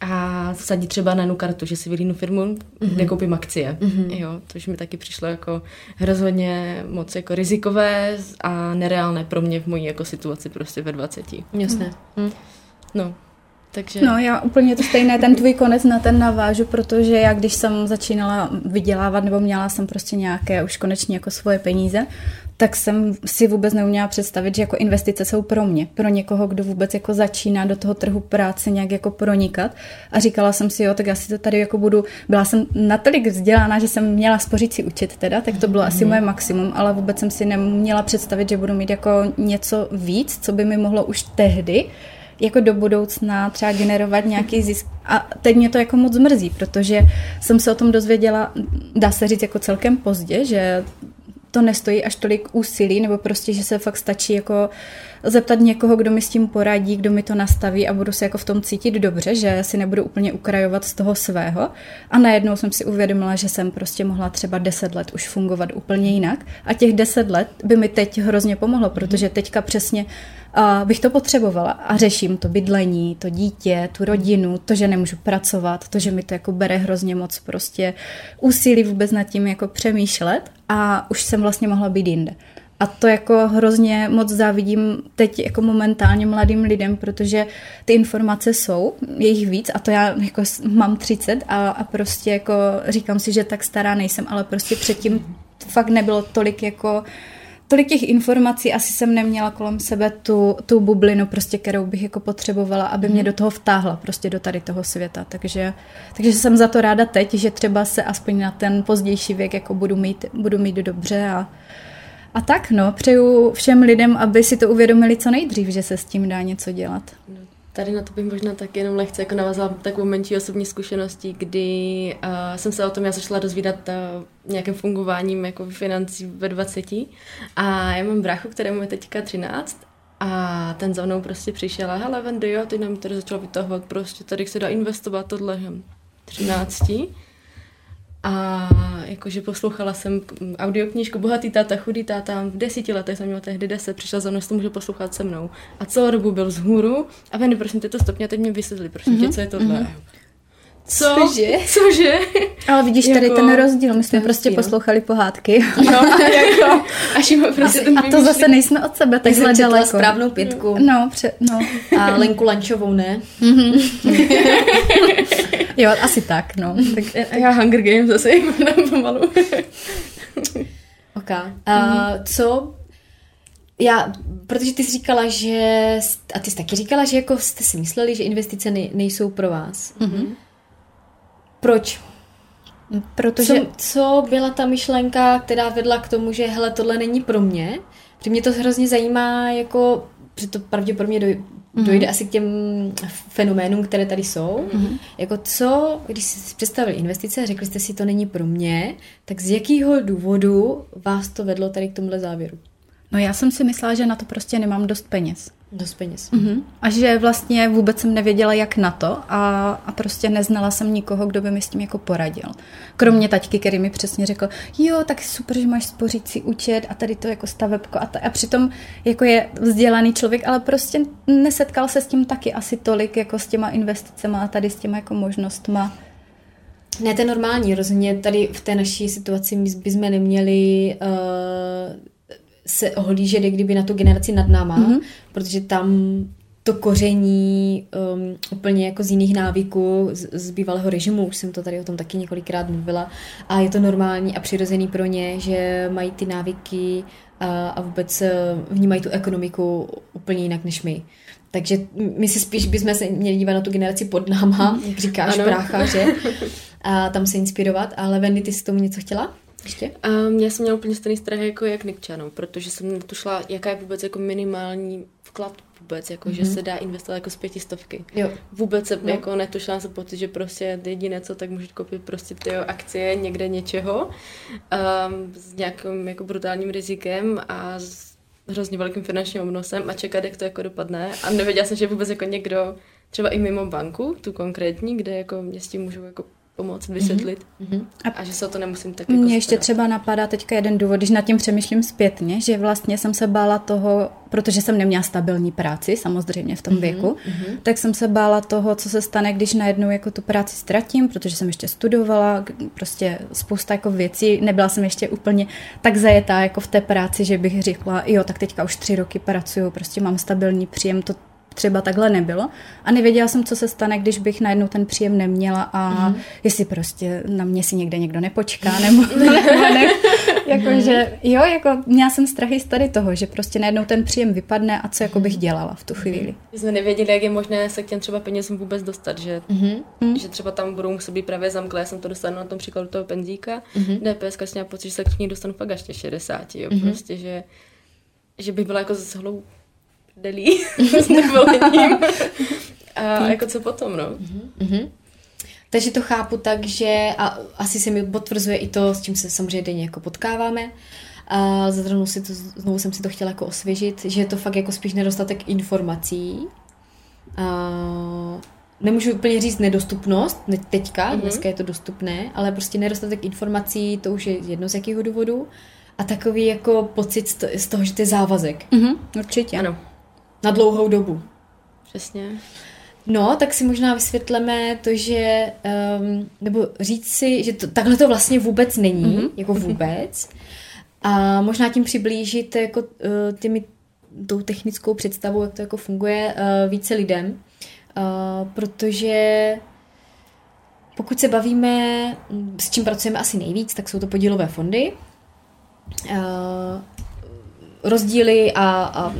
a vsadit třeba na jednu kartu, že si vylínu firmu, mm-hmm. kde koupím akcie. Mm-hmm. Jo, což mi taky přišlo jako rozhodně moc jako rizikové a nereálné pro mě v mojí jako situaci prostě ve 20. Jasné. Mm. No, takže... No já úplně to stejné, ten tvůj konec na ten navážu, protože já když jsem začínala vydělávat nebo měla jsem prostě nějaké už konečně jako svoje peníze, tak jsem si vůbec neuměla představit, že jako investice jsou pro mě, pro někoho, kdo vůbec jako začíná do toho trhu práce nějak jako pronikat. A říkala jsem si, jo, tak já si to tady jako budu, byla jsem natolik vzdělána, že jsem měla spořící účet teda, tak to bylo mm-hmm. asi mhm. moje maximum, ale vůbec jsem si neměla představit, že budu mít jako něco víc, co by mi mohlo už tehdy jako do budoucna třeba generovat nějaký zisk. A teď mě to jako moc mrzí, protože jsem se o tom dozvěděla, dá se říct jako celkem pozdě, že to nestojí až tolik úsilí, nebo prostě, že se fakt stačí jako zeptat někoho, kdo mi s tím poradí, kdo mi to nastaví a budu se jako v tom cítit dobře, že si nebudu úplně ukrajovat z toho svého. A najednou jsem si uvědomila, že jsem prostě mohla třeba 10 let už fungovat úplně jinak. A těch 10 let by mi teď hrozně pomohlo, protože teďka přesně uh, bych to potřebovala. A řeším to bydlení, to dítě, tu rodinu, to, že nemůžu pracovat, to, že mi to jako bere hrozně moc prostě úsilí vůbec nad tím jako přemýšlet a už jsem vlastně mohla být jinde. A to jako hrozně moc závidím teď jako momentálně mladým lidem, protože ty informace jsou, je jich víc a to já jako mám 30 a, a prostě jako říkám si, že tak stará nejsem, ale prostě předtím fakt nebylo tolik jako tolik těch informací asi jsem neměla kolem sebe tu, tu bublinu, prostě, kterou bych jako potřebovala, aby mě mhm. do toho vtáhla, prostě do tady toho světa. Takže, takže jsem za to ráda teď, že třeba se aspoň na ten pozdější věk jako budu mít, budu mít dobře a, a tak no, přeju všem lidem, aby si to uvědomili co nejdřív, že se s tím dá něco dělat. No, tady na to bych možná tak jenom lehce jako navazala takovou menší osobní zkušeností, kdy uh, jsem se o tom já začala dozvídat uh, nějakým fungováním jako financí ve 20. A já mám bráchu, kterému je teďka 13 a ten za mnou prostě přišel a hele Vendy, jo, ty nám tady začala vytahovat prostě, tady se dá investovat tohle, 13. A jakože poslouchala jsem audioknížku Bohatý táta, chudý táta, v desíti letech jsem měla tehdy deset, přišla za mnou, to může poslouchat se mnou. A celou dobu byl vzhůru a Veny, prosím tě to stopně teď mě vysvětli, prosím mm-hmm. tě, co je tohle. Mm-hmm. Co? Cože? Cože? Ale vidíš tady jako, ten rozdíl, my jsme prostě rozdíl. poslouchali pohádky. No, jako, až jim prostě a, a to zase nejsme od sebe tak takhle daleko. správnou pětku. No, pře- no. A Lenku Lančovou, ne? jo, asi tak, no. Tak já Hunger Games zase pomalu. ok. Uh, co já, protože ty jsi říkala, že, a ty jsi taky říkala, že jako jste si mysleli, že investice nej, nejsou pro vás. Mm-hmm. Proč? Protože... Co, co byla ta myšlenka, která vedla k tomu, že hele, tohle není pro mě? Protože mě to hrozně zajímá, jako, že to pravděpodobně doj, mm-hmm. dojde asi k těm fenoménům, které tady jsou. Mm-hmm. Jako co, když jste si představili investice a řekli jste si, to není pro mě, tak z jakého důvodu vás to vedlo tady k tomuhle závěru? No já jsem si myslela, že na to prostě nemám dost peněz. Dost peněz. Mm-hmm. A že vlastně vůbec jsem nevěděla, jak na to a, a prostě neznala jsem nikoho, kdo by mi s tím jako poradil. Kromě taťky, který mi přesně řekl, jo, tak super, že máš spořící účet a tady to jako stavebko a, ta, a přitom jako je vzdělaný člověk, ale prostě nesetkal se s tím taky asi tolik, jako s těma investicemi a tady s těma jako možnostma. Ne, to je normální, rozhodně tady v té naší situaci my bychom neměli uh, se ohlížet kdyby na tu generaci nad náma, mm-hmm. protože tam to koření um, úplně jako z jiných návyků, z, z bývalého režimu, už jsem to tady o tom taky několikrát mluvila, a je to normální a přirozený pro ně, že mají ty návyky a, a vůbec eh, vnímají tu ekonomiku úplně jinak než my. Takže my si spíš bychom se měli dívat na tu generaci pod náma, jak říkáš, ano. brácha, že? A tam se inspirovat, ale Wendy, ty jsi tomu něco chtěla? Ještě? Um, já jsem měla úplně stejný strach jako jak Nikčanou, protože jsem netušila, jaká je vůbec jako minimální vklad vůbec, jako mm-hmm. že mhm. se dá investovat jako z pětistovky. Jo. Vůbec se no. jako netušila jsem pocit, že prostě jediné co, tak můžeš koupit prostě ty akcie někde něčeho um, s nějakým jako brutálním rizikem a s hrozně velkým finančním obnosem a čekat, jak to jako dopadne. A nevěděla jsem, že vůbec jako někdo, třeba i mimo banku, tu konkrétní, kde jako mě s tím můžou jako pomoct, vysvětlit. Mhm. A, a že se o to nemusím tak jako Mně ještě starat. třeba napadá teďka jeden důvod, když nad tím přemýšlím zpětně, že vlastně jsem se bála toho, protože jsem neměla stabilní práci, samozřejmě v tom Mhm, věku, tak jsem se bála toho, co se stane, když najednou jako tu práci ztratím, protože jsem ještě studovala, prostě spousta jako věcí, nebyla jsem ještě úplně tak zajetá jako v té práci, že bych řekla, jo, tak teďka už tři roky pracuju, prostě mám stabilní příjem, to třeba takhle nebylo. A nevěděla jsem, co se stane, když bych najednou ten příjem neměla a mm. jestli prostě na mě si někde někdo nepočká, nebo, nebo ne, jakože, jo, jako měla jsem strachy z tady toho, že prostě najednou ten příjem vypadne a co jako bych dělala v tu chvíli. My jsme nevěděli, jak je možné se k těm třeba penězům vůbec dostat, že, mm-hmm. že třeba tam budou muset být právě zamklé. Já jsem to dostala na tom příkladu toho penzíka. Mm-hmm. DPS měla pocit, že se k ní dostanu fakt až těch 60, jo, mm-hmm. prostě, že, že bych byla jako holou delí s nevolením. A jako co potom, no. Mhm. Takže to chápu tak, že a asi se mi potvrzuje i to, s čím se samozřejmě denně jako potkáváme. A zrovna si to, znovu jsem si to chtěla jako osvěžit, že je to fakt jako spíš nedostatek informací. A nemůžu úplně říct nedostupnost, ne teďka, mm-hmm. dneska je to dostupné, ale prostě nedostatek informací, to už je jedno z jakého důvodu. A takový jako pocit z to- z toho, že to je závazek Mhm, určitě. Ano, na dlouhou dobu. přesně. No, tak si možná vysvětleme to, že, um, nebo říct si, že to, takhle to vlastně vůbec není, mm-hmm. jako vůbec. A možná tím přiblížit jako uh, těmi, tou technickou představou, jak to jako funguje uh, více lidem. Uh, protože pokud se bavíme, s čím pracujeme asi nejvíc, tak jsou to podílové fondy. Uh, rozdíly a, a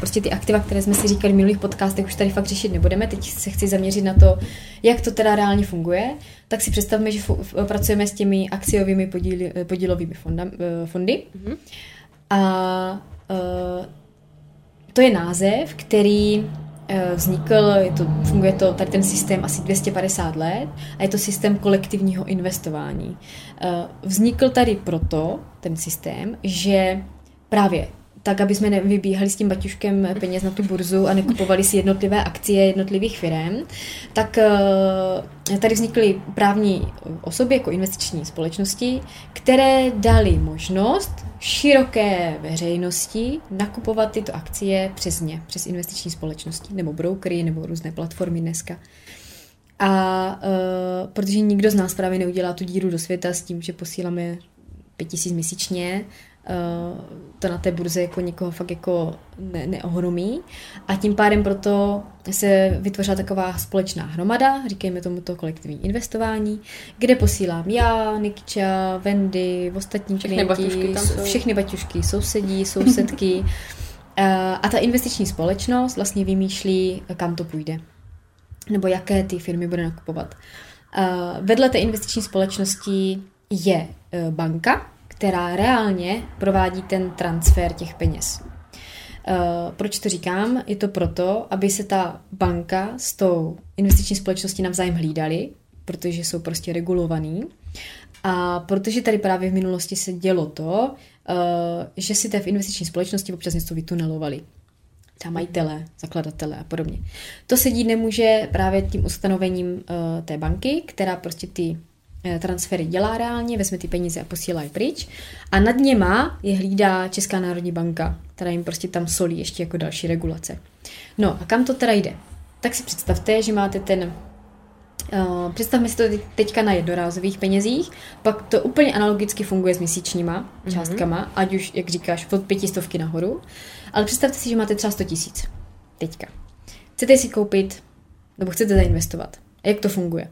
prostě ty aktiva, které jsme si říkali v minulých podcastech, už tady fakt řešit nebudeme. Teď se chci zaměřit na to, jak to teda reálně funguje. Tak si představme, že pracujeme s těmi akciovými podíly, podílovými fonda, eh, fondy. Mm-hmm. A uh, to je název, který eh, vznikl, je to, funguje to tady ten systém asi 250 let a je to systém kolektivního investování. Vznikl tady proto, ten systém, že právě tak, aby jsme nevybíhali s tím baťuškem peněz na tu burzu a nekupovali si jednotlivé akcie jednotlivých firm, tak eh, tady vznikly právní osoby jako investiční společnosti, které dali možnost široké veřejnosti nakupovat tyto akcie přes ně, přes investiční společnosti, nebo brokery, nebo různé platformy dneska. A uh, protože nikdo z nás právě neudělá tu díru do světa s tím, že posíláme pět tisíc měsíčně, to na té burze jako někoho fakt jako ne, neohromí. A tím pádem proto se vytvořila taková společná hromada, říkejme tomu to kolektivní investování, kde posílám já, Nikča, Wendy, ostatní Všechny klienti, baťušky tam jsou. všechny baťušky, sousedí, sousedky. Eh, A ta investiční společnost vlastně vymýšlí, kam to půjde. Nebo jaké ty firmy bude nakupovat. Eh, Vedle té investiční společnosti je eh, banka, která reálně provádí ten transfer těch peněz. Eh, Proč to říkám? Je to proto, aby se ta banka s tou investiční společností navzájem hlídali, protože jsou prostě regulovaný. A protože tady právě v minulosti se dělo to, eh, že si té v investiční společnosti občas něco vytunelovali. Třeba majitele, zakladatele a podobně. To se dít nemůže právě tím ustanovením eh, té banky, která prostě ty transfery dělá reálně, vezme ty peníze a posílá je pryč. A nad něma je hlídá Česká národní banka, která jim prostě tam solí ještě jako další regulace. No a kam to teda jde? Tak si představte, že máte ten Uh, představme si to teď- teďka na jednorázových penězích, pak to úplně analogicky funguje s měsíčníma částkama, mm-hmm. ať už, jak říkáš, od pětistovky nahoru. Ale představte si, že máte třeba 100 tisíc teďka. Chcete si koupit, nebo chcete zainvestovat. Jak to funguje?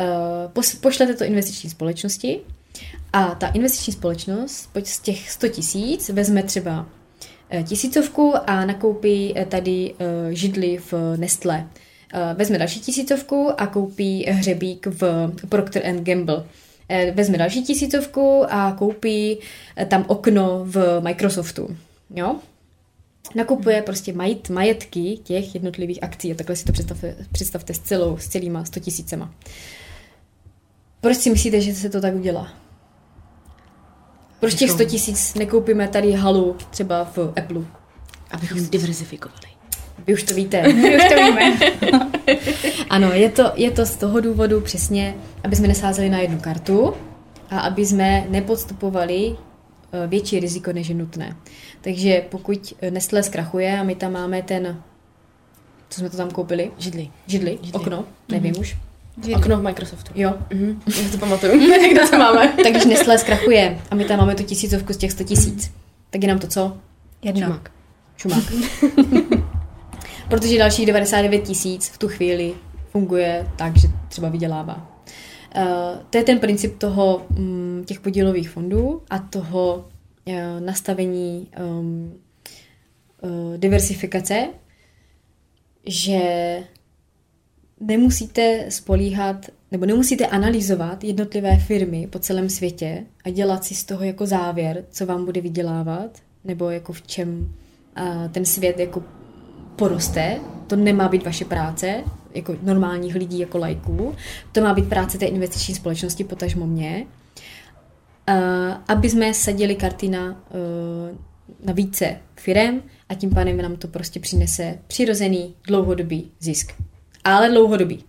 Uh, pos- pošlete to investiční společnosti a ta investiční společnost z těch 100 tisíc vezme třeba eh, tisícovku a nakoupí eh, tady eh, židli v Nestlé. Eh, Vezme další tisícovku a koupí hřebík v Procter and Gamble. Eh, Vezme další tisícovku a koupí eh, tam okno v Microsoftu. Jo? Nakupuje prostě majit, majetky těch jednotlivých akcí a takhle si to představte, představte s, celou, s celýma 100 tisícema. Proč si myslíte, že se to tak udělá? Proč těch 100 tisíc nekoupíme tady halu třeba v Apple? Abychom diverzifikovali. Vy už to víte. My už to víme. ano, je to, je to z toho důvodu přesně, aby jsme nesázeli na jednu kartu a aby jsme nepodstupovali eh, větší riziko, než je nutné. Takže pokud Nestlé zkrachuje a my tam máme ten, co jsme to tam koupili? Židli. Židli, Židli. okno, nevím už. Okno v Microsoftu. Jo, Mhm. Já to pamatuju, kde to máme. tak když Nestlé zkrachuje a my tam máme tu tisícovku z těch 100 tisíc, tak je nám to co? Jedno. Šumák. Šumák. Protože dalších 99 tisíc v tu chvíli funguje tak, že třeba vydělává. Uh, to je ten princip toho, um, těch podílových fondů a toho uh, nastavení um, uh, diversifikace, že nemusíte spolíhat nebo nemusíte analyzovat jednotlivé firmy po celém světě a dělat si z toho jako závěr, co vám bude vydělávat, nebo jako v čem a, ten svět jako poroste. To nemá být vaše práce, jako normálních lidí, jako lajků. To má být práce té investiční společnosti, potažmo mě. A, aby jsme sadili karty na, eh, na více firem a tím pádem nám to prostě přinese přirozený dlouhodobý zisk. Ale dlouhodobý.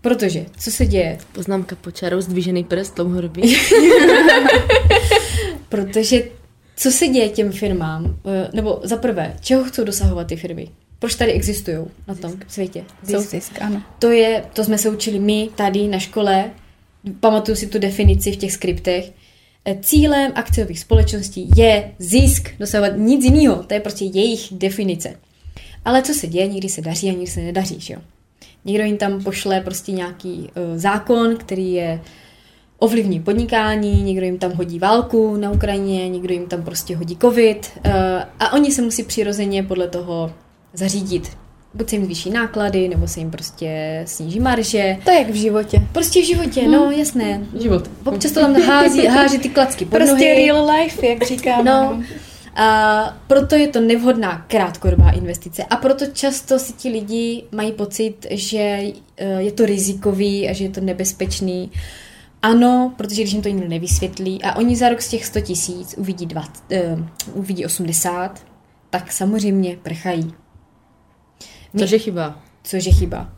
Protože, co se děje? Poznámka po čarou, zdvížený prst, dlouhodobý. Protože, co se děje těm firmám? Eh, Nebo za prvé, čeho chcou dosahovat ty firmy? Proč tady existují na tom světě? Jsou zisk, ano. To je, to jsme se učili my tady na škole, pamatuju si tu definici v těch skriptech. Eh, Cílem akciových společností je zisk, dosahovat nic jiného, to je prostě jejich definice. Ale co se děje, někdy se daří a někdy se nedaří, že jo? Někdo jim tam pošle prostě nějaký uh, zákon, který je ovlivní podnikání, někdo jim tam hodí válku na Ukrajině, někdo jim tam prostě hodí covid uh, a oni se musí přirozeně podle toho zařídit. Buď se jim zvýší náklady, nebo se jim prostě sníží marže. To je jak v životě. Prostě v životě, no jasné. Život. Občas to tam hází, háží ty klacky pod Prostě nohy. real life, jak říkáme. No, a proto je to nevhodná krátkodobá investice a proto často si ti lidi mají pocit, že eh, je to rizikový a že je to nebezpečný. Ano, protože když jim to nikdo nevysvětlí a oni za rok z těch 100 tisíc uvidí, 20, uh, uvidí 80, tak samozřejmě prchají. My- Což je chyba. což je chyba.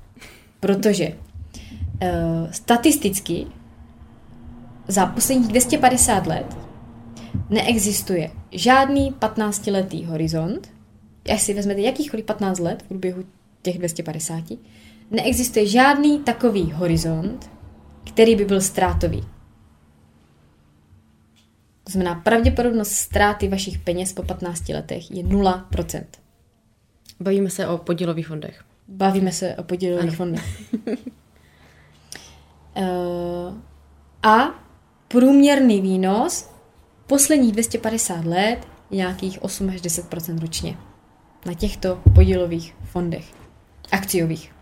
Protože uh, statisticky za posledních 250 let neexistuje žádný 15-letý horizont, až si vezmete jakýchkoliv 15 let v průběhu těch 250, neexistuje žádný takový horizont, který by byl ztrátový. To znamená, pravděpodobnost ztráty vašich peněz po 15 letech je 0%. Bavíme se o podílových fondech. Bavíme se o podílových Ano. fondech. Eh, a průměrný výnos posledních 250 let nějakých 8 až 10 ročně na těchto podílových fondech, akciových.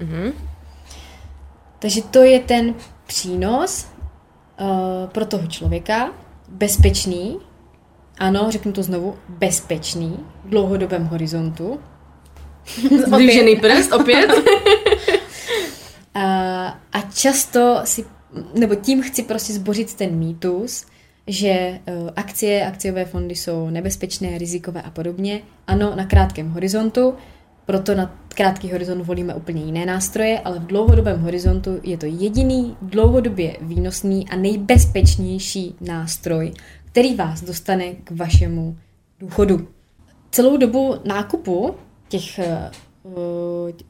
Mhm. Takže to je ten přínos uh, pro toho člověka, bezpečný, ano, řeknu to znovu, bezpečný, v dlouhodobém horizontu, Zdvížený prst, opět. A, a často si, nebo tím chci prostě zbořit ten mýtus, že uh, akcie, akciové fondy jsou nebezpečné, rizikové a podobně. Ano, na krátkém horizontu, proto na krátký horizont volíme úplně jiné nástroje, ale v dlouhodobém horizontu je to jediný dlouhodobě výnosný a nejbezpečnější nástroj, který vás dostane k vašemu důchodu. Celou dobu nákupu těch, eh,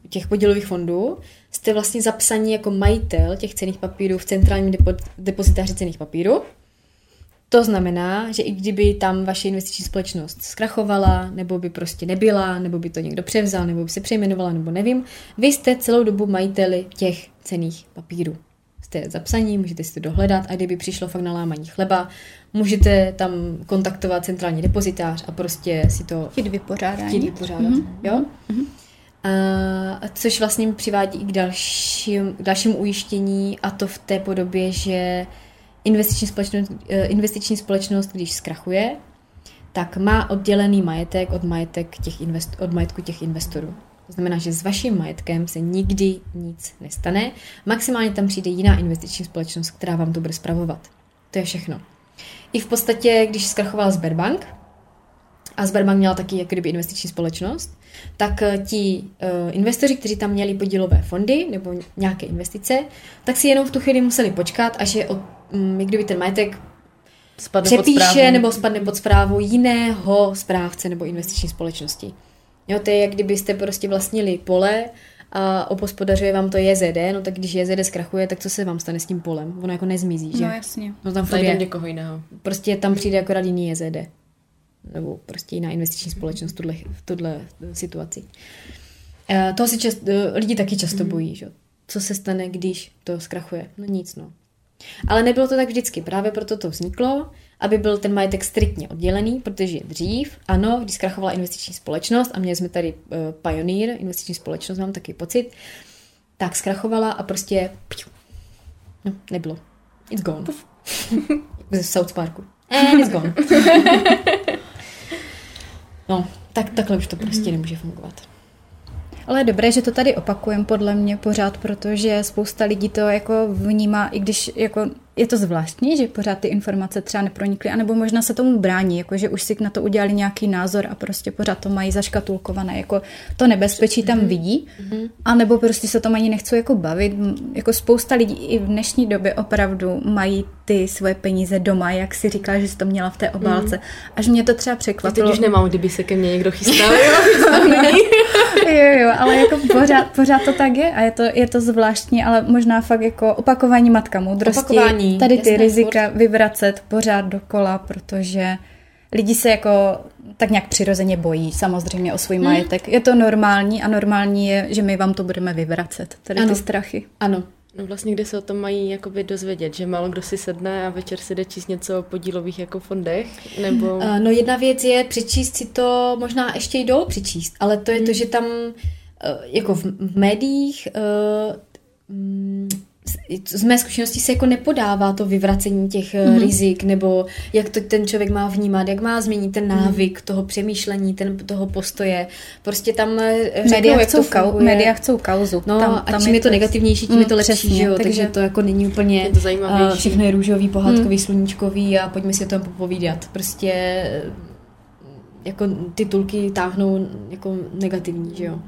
těch podílových fondů jste vlastně zapsaní jako majitel těch cených papírů v centrálním depo- depozitáři cených papírů. To znamená, že i kdyby tam vaše investiční společnost zkrachovala, nebo by prostě nebyla, nebo by to někdo převzal, nebo by se přejmenovala, nebo nevím, vy jste celou dobu majiteli těch cených papírů. Jste zapsaní, můžete si to dohledat a kdyby přišlo fakt na lámaní chleba, můžete tam kontaktovat centrální depozitář a prostě si to Chtít vypořádání. chtít vypořádat. Mm-hmm. Jo? A což vlastně přivádí i k dalším, k dalšímu ujištění a to v té podobě, že investiční společnost, eh, investiční společnost, když zkrachuje, tak má oddělený majetek od, majetek těch invest, od majetku těch investorů. To znamená, že s vaším majetkem se nikdy nic nestane. Maximálně tam přijde jiná investiční společnost, která vám to bude spravovat. To je všechno. I v podstatě, když zkrachoval Sberbank, a Sberbank měla taky jako kdyby investiční společnost, tak eh, ti uh, investoři, kteří tam měli podílové fondy nebo nějaké investice, tak si jenom v tu chvíli museli počkat, až je od, jak kdyby ten majetek Spadne přepíše nebo spadne pod zprávu jiného správce nebo investiční společnosti. Jo, to je, jak kdybyste prostě vlastnili pole a opospodařuje vám to JZD, no tak když JZD zkrachuje, tak co se vám stane s tím polem? Ono jako nezmizí, že? No jasně. No tam je. někoho jiného. Prostě tam přijde akorát jiný JZD. Nebo prostě jiná investiční společnost v tuhle, v tuhle situaci. Eh, toho si čas, eh, lidi taky často bojí, že? Co se stane, když to zkrachuje? No nic, no. Ale nebylo to tak vždycky, právě proto to vzniklo, aby byl ten majetek striktně oddělený, protože dřív, ano, když zkrachovala investiční společnost, a měli jsme tady uh, Pioneer, investiční společnost, mám taky pocit, tak zkrachovala a prostě piu, no, nebylo. It's gone. Z South Parku. And it's gone. no, tak, takhle už to prostě nemůže fungovat. Ale je dobré, že to tady opakujem podle mě pořád, protože spousta lidí to jako vnímá, i když jako je to zvláštní, že pořád ty informace třeba nepronikly, anebo možná se tomu brání, jako že už si na to udělali nějaký názor a prostě pořád to mají zaškatulkované, jako to nebezpečí tam vidí, anebo prostě se tom ani nechcou jako bavit. Jako spousta lidí i v dnešní době opravdu mají ty svoje peníze doma, jak si říkala, že jsi to měla v té obálce. Až mě to třeba Já teď překvapilo. už nemám, kdyby se ke mně někdo chystal, jo? jo, jo, ale jako pořád, pořád to tak je a je to, je to zvláštní, ale možná fakt jako opakování matka moudrosti. Opakování, tady ty jasné, rizika vyvracet pořád dokola, protože lidi se jako tak nějak přirozeně bojí samozřejmě o svůj Hmm. majetek. Je to normální a normální je, že my vám to budeme vyvracet, tady Ano. ty strachy. Ano, No vlastně, kde se o tom mají jakoby dozvědět, že málo kdo si sedne a večer si jde číst něco o podílových jako fondech, nebo... Uh, No jedna věc je přečíst si to, možná ještě i dolu přečíst, ale to je to, že tam uh, jako v, médiích uh, mm, z- mé zkušenosti se jako nepodává to vyvracení těch mm-hmm. rizik, nebo jak to ten člověk má vnímat, jak má změnit ten návyk mm. toho přemýšlení, ten, toho postoje. Prostě tam eh, Média jak to chcou, kau, média chcou kauzu. No Tam- a tam čím je to negativnější, tím je to Mm, lepší, přesně, že jo? takže- Takže to jako není úplně Je to zajímavější. eh, všechno je růžový, pohádkový, sluníčkový a pojďme si o tom popovídat. Prostě jako titulky táhnou jako negativní, že jo?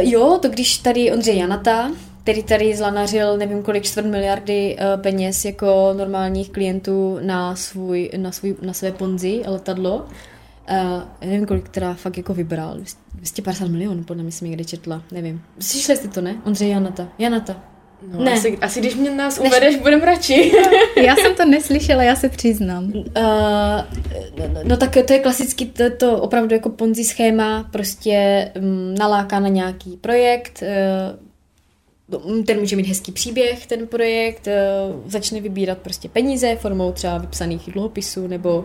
Jo, to když tady Ondřej Janata, který tady zlanařil nevím kolik čtvrt miliardy eh, peněz jako normálních klientů na, svůj, na, svůj, na své ponzi letadlo, Uh, nevím, kolik teda fakt jako vybral. 250 milionů, podle mě jsem někde četla. Nevím. Slyšeli jste to, ne? Ondřej Janata. Janata. No, Ne. Asi, asi když mě nás uvedeš, budem radši. Já jsem to neslyšela, já se přiznám. Uh, no, no tak to je klasický, to, to opravdu jako ponzi schéma, prostě um, naláká na nějaký projekt, uh, ten může mít hezký příběh, ten projekt, uh, začne vybírat prostě peníze formou třeba vypsaných dluhopisů, nebo,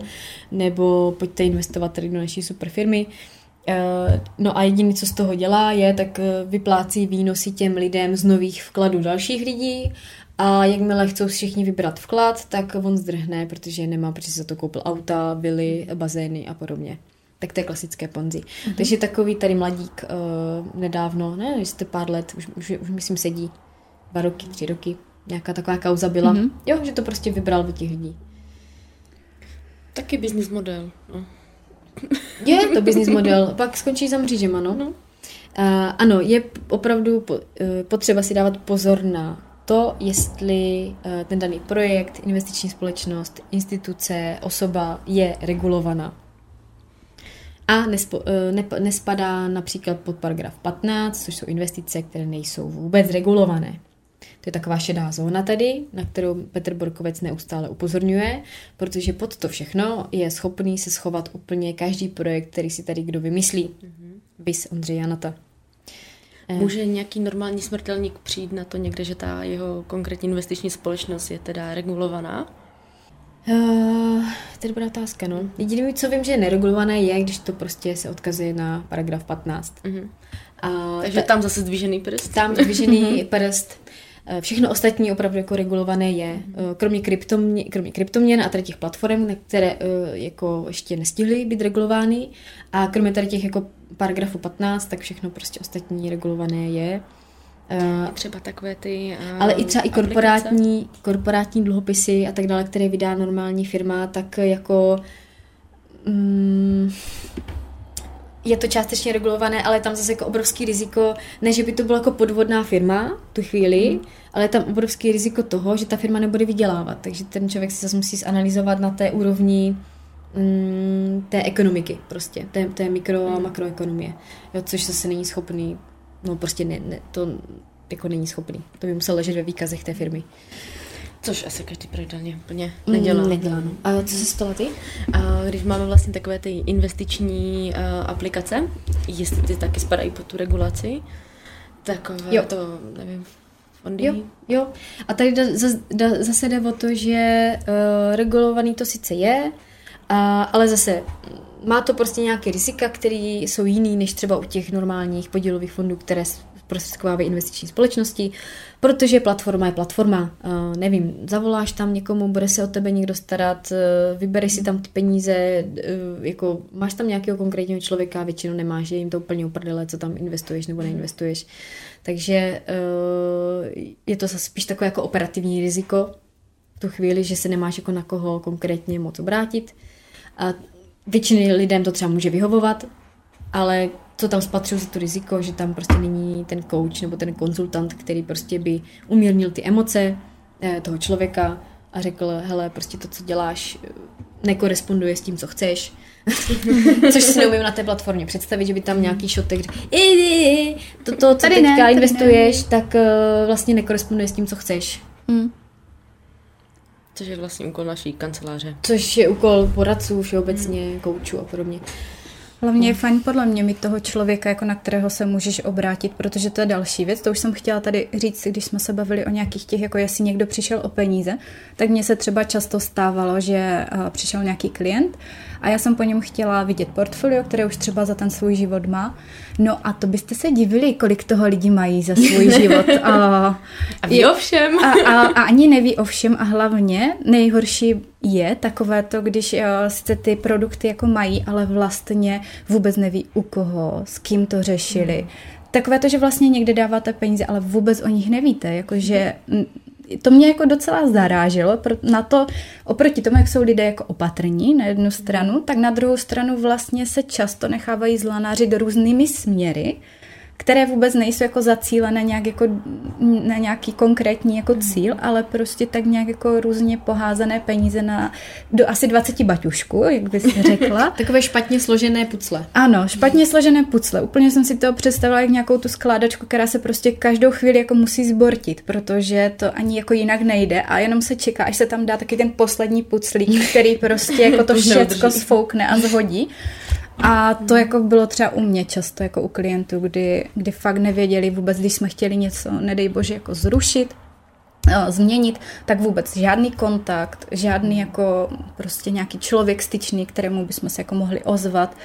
nebo pojďte investovat tady do naší super firmy. Uh, no a jediné, co z toho dělá, je, tak uh, vyplácí výnosy těm lidem z nových vkladů dalších lidí a jakmile chcou všichni vybrat vklad, tak on zdrhne, protože nemá, protože za to koupil auta, vily, bazény a podobně. Tak to je klasické ponzi. Mm-hmm. Takže takový tady mladík uh, nedávno, ne, jestli pár let, už, už, už myslím sedí dva roky, tři roky, nějaká taková kauza byla. Mm-hmm. Jo, že to prostě vybral od těch lidí. Taky business model. No. Je to business model, pak skončí za mřížem, ano. No. Uh, ano, je opravdu po, uh, potřeba si dávat pozor na to, jestli uh, ten daný projekt, investiční společnost, instituce, osoba je regulovaná. A nespo, uh, nep, nespadá například pod paragraf 15, což jsou investice, které nejsou vůbec regulované. To je taková šedá zóna tady, na kterou Petr Borkovec neustále upozorňuje, protože pod to všechno je schopný se schovat úplně každý projekt, který si tady kdo vymyslí. Mm-hmm. Ondřej Janata. Eh, Může nějaký normální smrtelník přijít na to někde, že ta jeho konkrétní investiční společnost je teda regulovaná? Uh, to je dobrá otázka, no. Jediné, co vím, že je neregulované, je, když to prostě se odkazuje na paragraf 15. Mhm. A Takže tam zase zdvížený prst? tam zdvižený prst. Eh, Všechno ostatní opravdu jako regulované je, Eh, kromě, kryptomě, kromě kryptoměn a tady těch platform, na které eh, jako ještě nestihly být regulovány a kromě tady těch jako paragrafu 15, tak všechno prostě ostatní regulované je. Eh, Třeba takové ty uh, ale i třeba i aplikace? korporátní, korporátní dluhopisy a tak dále, které vydá normální firma, tak jako Mm, je to částečně regulované, ale je tam zase jako obrovský riziko, ne, že by to byla jako podvodná firma tu chvíli, mm. ale je tam obrovský riziko toho, že ta firma nebude vydělávat. Takže ten člověk si zase musí zanalizovat na té úrovni mm, té ekonomiky prostě, té, té mikro a makroekonomie, jo, což zase není schopný, no prostě ne, ne, to jako není schopný. To by musel ležet ve výkazech té firmy. Což asi každý pravidelně úplně nedělá. Mm, nedělá no. A co se stalo ty? A když máme vlastně takové ty investiční uh, aplikace, jestli ty taky spadají pod tu regulaci, tak jo. to, nevím, fondy. Jo, jo. A tady da, da, zase jde o to, že uh, regulovaný to sice je, a, ale zase má to prostě nějaké rizika, které jsou jiný než třeba u těch normálních podílových fondů, které zprostředkovávají investiční společnosti, protože platforma je platforma. Nevím, zavoláš tam někomu, bude se o tebe někdo starat, uh, vybereš si tam ty peníze, uh, jako máš tam nějakého konkrétního člověka, většinou nemáš, je jim to úplně uprdele, co tam investuješ nebo neinvestuješ. Takže je to spíš takové jako operativní riziko v tu chvíli, že se nemáš jako na koho konkrétně moc obrátit. A většiny lidem to třeba může vyhovovat, ale co tam spatřuju za to riziko, že tam prostě není ten coach nebo ten konzultant, který prostě by umírnil ty emoce eh, toho člověka a řekl, hele, prostě to, co děláš, eh, nekoresponduje s tím, co chceš. Což si neumím na té platformě představit, že by tam nějaký šotek řekl, to, to, co tady teďka ne, investuješ, ne. tak uh, vlastně nekoresponduje s tím, co chceš. Hmm. Což je vlastně úkol naší kanceláře. Což je úkol poradců, všeobecně, hmm. koučů a podobně. Hlavně je fajn podle mě mít toho člověka, jako na kterého se můžeš obrátit, protože to je další věc. To už jsem chtěla tady říct, když jsme se bavili o nějakých těch, jako jestli někdo přišel o peníze, tak mně se třeba často stávalo, že přišel nějaký klient a já jsem po něm chtěla vidět portfolio, které už třeba za ten svůj život má. No a to byste se divili, kolik toho lidi mají za svůj život. A, a ví o všem. A, a, a ani neví o všem a hlavně nejhorší je takové to, když uh, sice ty produkty jako mají, ale vlastně vůbec neví u koho, s kým to řešili. Hmm. Takové to, že vlastně někde dáváte peníze, ale vůbec o nich nevíte, jakože to mě jako docela zaráželo, na to, oproti tomu, jak jsou lidé jako opatrní na jednu stranu, tak na druhou stranu vlastně se často nechávají zlanářit různými směry, které vůbec nejsou jako zacílené nějak jako na nějaký konkrétní jako cíl, ale prostě tak nějak jako různě poházené peníze na do asi 20 baťušků, jak bys řekla. Takové špatně složené pucle. Ano, špatně složené pucle. Úplně jsem si to představila jak nějakou tu skládačku, která se prostě každou chvíli jako musí zbortit, protože to ani jako jinak nejde a jenom se čeká, až se tam dá taky ten poslední puclík, který prostě jako to všechno sfoukne a zhodí. A to jako bylo třeba u mě často, jako u klientů, kdy, kdy fakt nevěděli vůbec, když jsme chtěli něco, nedej bože, jako zrušit, eh, změnit, tak vůbec žádný kontakt, žádný jako prostě nějaký člověk styčný, kterému bychom se jako mohli ozvat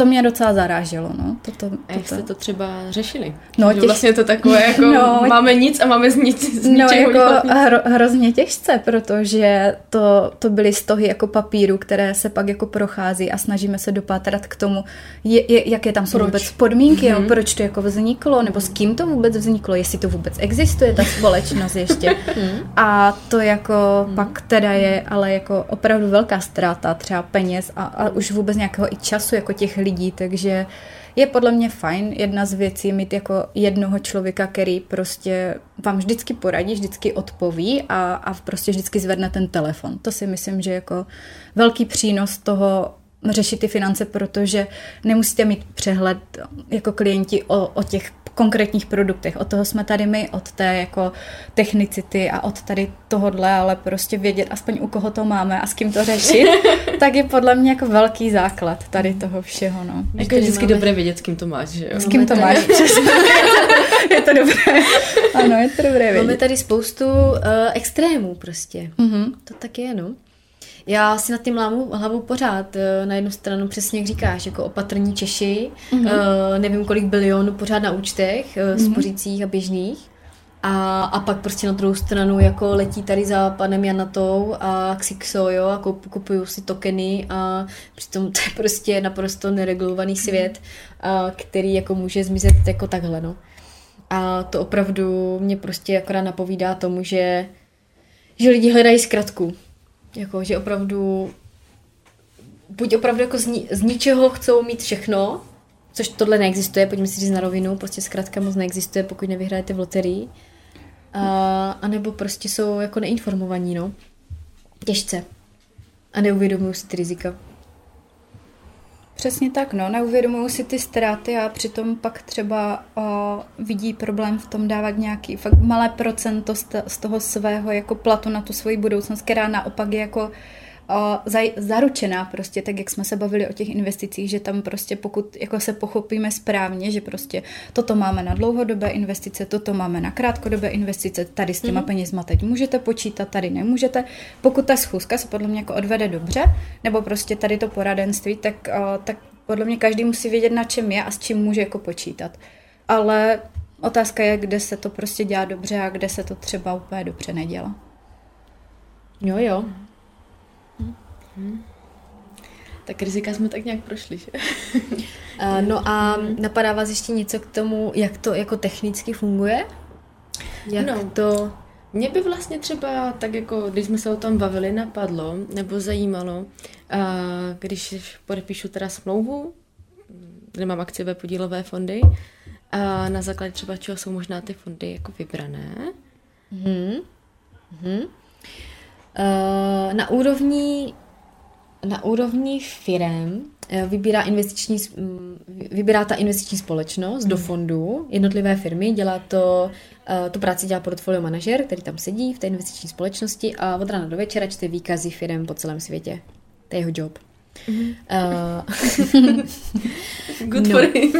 to mě docela zaráželo, no. Toto, toto. A jak jste to třeba řešili? No, těch... vlastně to takové, jako no, máme nic a máme z, nic, z No, jako hro, hrozně těžce, protože to, to byly stohy jako papíru, které se pak jako prochází a snažíme se dopátrat k tomu, je, je, jaké tam jsou proč? vůbec podmínky, mm-hmm. jo, proč to jako vzniklo, nebo s kým to vůbec vzniklo, jestli to vůbec existuje, ta společnost ještě. Mhm. a to jako mm-hmm. pak teda je ale jako opravdu velká ztráta třeba peněz a, a už vůbec nějakého i času jako těch lidí lidí, takže je podle mě fajn jedna z věcí mít jako jednoho člověka, který prostě vám vždycky poradí, vždycky odpoví a, a prostě vždycky zvedne ten telefon. To si myslím, že jako velký přínos toho řešit ty finance, protože nemusíte mít přehled jako klienti o, o těch konkrétních produktech. Od toho jsme tady my, od té jako technicity a od tady tohodle, ale prostě vědět aspoň u koho to máme a s kým to řešit, tak je podle mě jako velký základ tady toho všeho. No. Jako je vždycky máme... dobré vědět, s kým to máš, že jo? S kým to máš, přesně. je to dobré. Ano, je to dobré vědět. Máme tady spoustu uh, extrémů prostě. Mm-hmm. To tak je, no. Já si nad tím lámu hlavu pořád. Eh, na jednu stranu přesně jak říkáš, jako opatrní Češi, mm-hmm. nevím kolik bilionů pořád na účtech, mm-hmm. spořících a běžných. A, a pak prostě na druhou stranu jako letí tady za panem Janatou a Xixo, jo, a kup, kupují si tokeny a přitom to je prostě naprosto neregulovaný mhm. svět, a, který jako může zmizet jako takhle, no. A to opravdu mě prostě akorát napovídá tomu, že, že lidi hledají zkratku. Jako, že opravdu buď opravdu jako z, ni- z ničeho chcou mít všechno, což tohle neexistuje, pojďme si říct na rovinu, prostě zkrátka moc neexistuje, pokud nevyhrajete v loterii. A, a nebo prostě jsou jako neinformovaní, no. Těžce. A neuvědomují si ty rizika. Přesně tak, no, neuvědomují si ty ztráty a přitom pak třeba o, vidí problém v tom dávat nějaký fakt malé procento z, z toho svého jako platu na tu svoji budoucnost, která naopak je jako zaručená prostě, tak jak jsme se bavili o těch investicích, že tam prostě pokud jako se pochopíme správně, že prostě toto máme na dlouhodobé investice, toto máme na krátkodobé investice, tady s těma mm-hmm. penězma teď můžete počítat, tady nemůžete. Pokud ta schůzka se podle mě jako odvede dobře, nebo prostě tady to poradenství, tak, tak podle mě každý musí vědět, na čem je a s čím může jako počítat. Ale otázka je, kde se to prostě dělá dobře a kde se to třeba úplně dobře nedělá. Jo, jo. Hmm. Tak rizika jsme tak nějak prošli, že? uh, no a napadá vás ještě něco k tomu, jak to jako technicky funguje? Jak no. to... Mě by vlastně třeba tak jako, když jsme se o tom bavili, napadlo, nebo zajímalo, a když podepíšu teda smlouvu, kde mám akciové podílové fondy, a na základě třeba čeho jsou možná ty fondy jako vybrané. Hmm. Hmm. Uh, na úrovni na úrovni firem eh, vybírá, investiční, vybírá ta investiční společnost do hmm. fondu jednotlivé firmy, dělá to, eh, tu práci dělá portfolio manažer, který tam sedí v té investiční společnosti a od rána do večera čte výkazy firem po celém světě. To je jeho job. Mm. Uh, Good no. for him.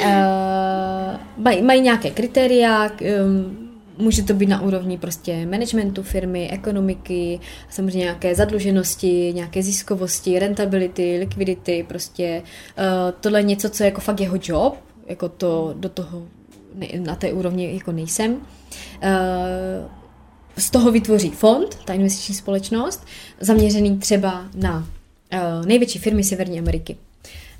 uh, mají, mají nějaké kritéria, um, Může to být na úrovni prostě managementu firmy, ekonomiky, samozřejmě nějaké zadluženosti, nějaké ziskovosti, rentability, likvidity, prostě uh, tohle něco, co je jako fakt jeho job, jako to do toho na té úrovni jako nejsem. Uh, z toho vytvoří fond, ta investiční společnost, zaměřený třeba na uh, největší firmy Severní Ameriky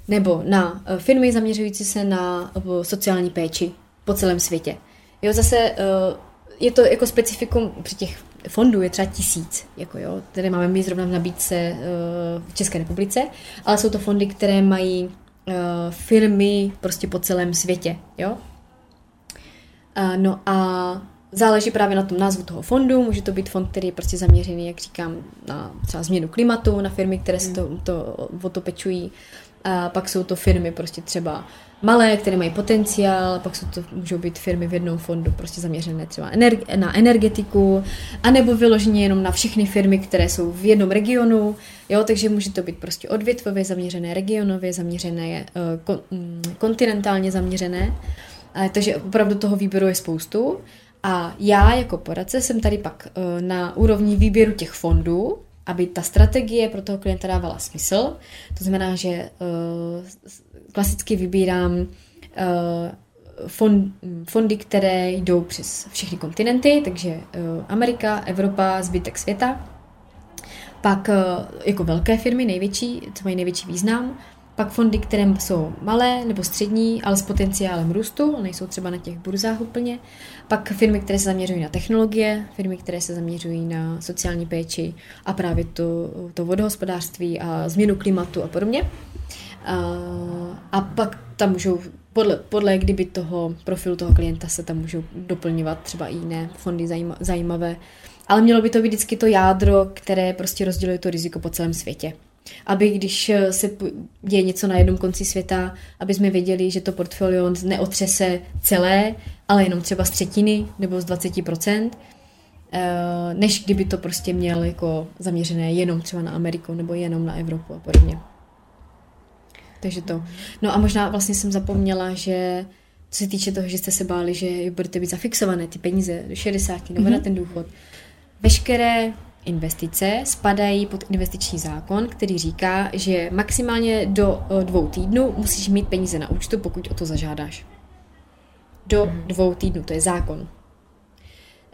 nebo na uh, firmy zaměřující se na sociální péči po celém světě. Jo, zase uh, je to jako specifikum při těch fondů je třeba tisíc, jako jo, které máme my zrovna v nabídce uh, v České republice, ale jsou to fondy, které mají uh, firmy prostě po celém světě, jo. Uh, no a záleží právě na tom názvu toho fondu, může to být fond, který je prostě zaměřený, jak říkám, na třeba změnu klimatu, na firmy, které se to, to, o to pečují, a pak jsou to firmy prostě třeba malé, které mají potenciál, pak jsou to, můžou být firmy v jednom fondu prostě zaměřené třeba na energetiku, anebo vyloženě jenom na všechny firmy, které jsou v jednom regionu, jo, takže může to být prostě odvětvově zaměřené, regionově zaměřené, eh, kon, mm, kontinentálně zaměřené, takže opravdu toho výběru je spoustu. A já jako poradce jsem tady pak eh, na úrovni výběru těch fondů, aby ta strategie pro toho klienta dávala smysl. To znamená, že uh, klasicky vybírám uh, fond, fondy, které jdou přes všechny kontinenty, takže uh, Amerika, Evropa, zbytek světa. Pak jako velké firmy, největší, co mají největší význam, pak fondy, které jsou malé nebo střední, ale s potenciálem růstu, nejsou třeba na těch burzách úplně. Pak firmy, které se zaměřují na technologie, firmy, které se zaměřují na sociální péči a právě to, to vodohospodářství a změnu klimatu a podobně. A, a pak tam můžou, podle, podle kdyby toho profilu toho klienta se tam můžou doplňovat třeba i jiné fondy zajímavé. Ale mělo by to být vždycky to jádro, které prostě rozděluje to riziko po celém světě aby když eh, se děje něco na jednom konci světa, aby jsme věděli, že to portfolio neotřese celé, ale jenom třeba z třetiny nebo z 20%, eh, než kdyby to prostě měl jako zaměřené jenom třeba na Ameriku nebo jenom na Evropu a podobně. Takže to. No a možná vlastně jsem zapomněla, že co se týče toho, že jste se báli, že budete být zafixované ty peníze do 60 nebo mm-hmm. na mhm. ten důchod, veškeré investice spadají pod investiční zákon, který říká, že maximálně do eh, dvou týdnů musíš mít peníze na účtu, pokud o to zažádáš. Do mhm. dvou týdnů, to je zákon.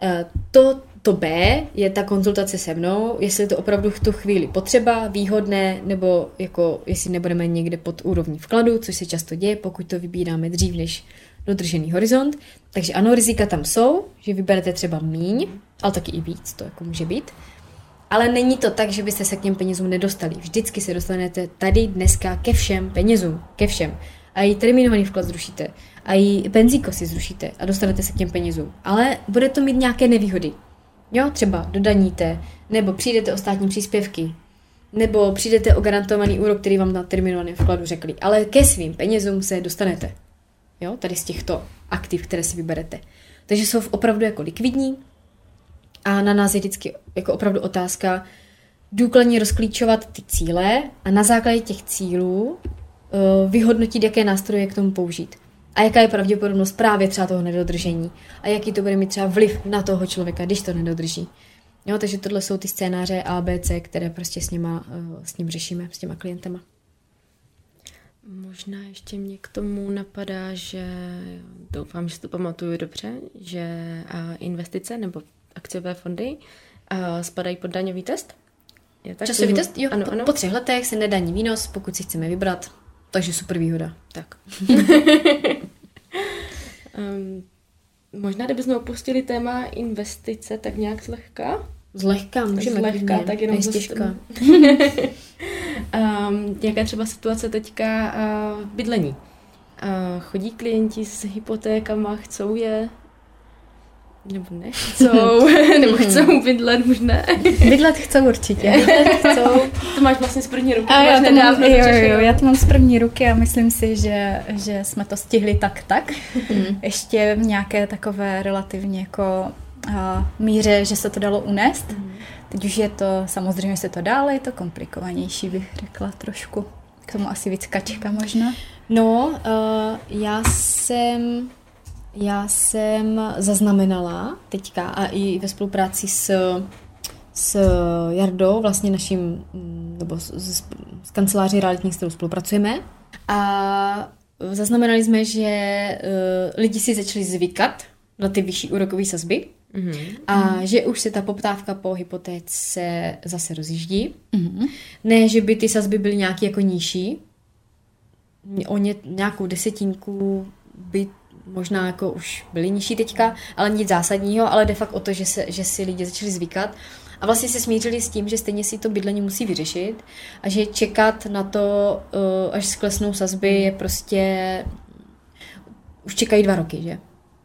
Eh, to, to B je ta konzultace se mnou, jestli je to opravdu v tu chvíli potřeba, výhodné, nebo jako jestli nebudeme někde pod úrovní vkladu, což se často děje, pokud to vybíráme dřív než dodržený horizont. Takže ano, rizika tam jsou, že vyberete třeba míň, ale taky i víc, to jako může být. Ale není to tak, že byste se k těm penězům nedostali. Vždycky se dostanete tady dneska ke všem penězům. Ke všem. A i terminovaný vklad zrušíte. A i penzíko si zrušíte a dostanete se k těm penězům. Ale bude to mít nějaké nevýhody. Jo, třeba dodaníte, nebo přijdete o státní příspěvky, nebo přijdete o garantovaný úrok, který vám na terminovaném vkladu řekli. Ale ke svým penězům se dostanete. Jo, tady z těchto aktiv, které si vyberete. Takže jsou opravdu jako likvidní a na nás je vždycky jako opravdu otázka důkladně rozklíčovat ty cíle a na základě těch cílů uh, vyhodnotit, jaké nástroje k tomu použít. A jaká je pravděpodobnost právě třeba toho nedodržení. A jaký to bude mít třeba vliv na toho člověka, když to nedodrží. Jo, takže tohle jsou ty scénáře A, B, C, které prostě s, nima, uh, s ním řešíme, s těma klientama. Možná ještě mě k tomu napadá, že doufám, že to pamatuju dobře, že investice nebo akciové fondy spadají pod daňový test. Je tak? Časový test? Jo, ano, po, ano. po třech letech se nedaní výnos, pokud si chceme vybrat. Takže super výhoda. Tak. um, možná, kdybychom opustili téma investice tak nějak zlehka. Zlehka, můžeme. Zlehka, tak jenom těžká. Um, jaká třeba situace teďka uh, v bydlení? Uh, chodí klienti s hypotékama, chcou je nebo nechcou, nebo chcou bydlet, ne. Bydlet chcou určitě. Bydlet chcou. To máš vlastně z první ruky. A já to, mám, jo, jo, já to mám z první ruky a myslím si, že, že jsme to stihli tak tak. Mm. Ještě v nějaké takové relativně jako a, míře, že se to dalo unést. Mm. Teď už je to, samozřejmě se to dále, je to komplikovanější, bych řekla trošku. K tomu asi víc kačka možná. No, uh, já jsem já jsem zaznamenala teďka a i ve spolupráci s, s Jardou, vlastně naším, nebo s, s, s kanceláří realitních, s kterou spolupracujeme. A zaznamenali jsme, že uh, lidi si začali zvykat na ty vyšší úrokové sazby mm-hmm. a že už se ta poptávka po hypotéce zase rozjíždí. Mm-hmm. Ne, že by ty sazby byly nějaký jako nižší, o ně, nějakou desetinku by možná jako už byly nižší teďka, ale nic zásadního, ale de facto o to, že, se, že si lidi začali zvykat a vlastně se smířili s tím, že stejně si to bydlení musí vyřešit a že čekat na to, uh, až sklesnou sazby, je prostě už čekají dva roky, že?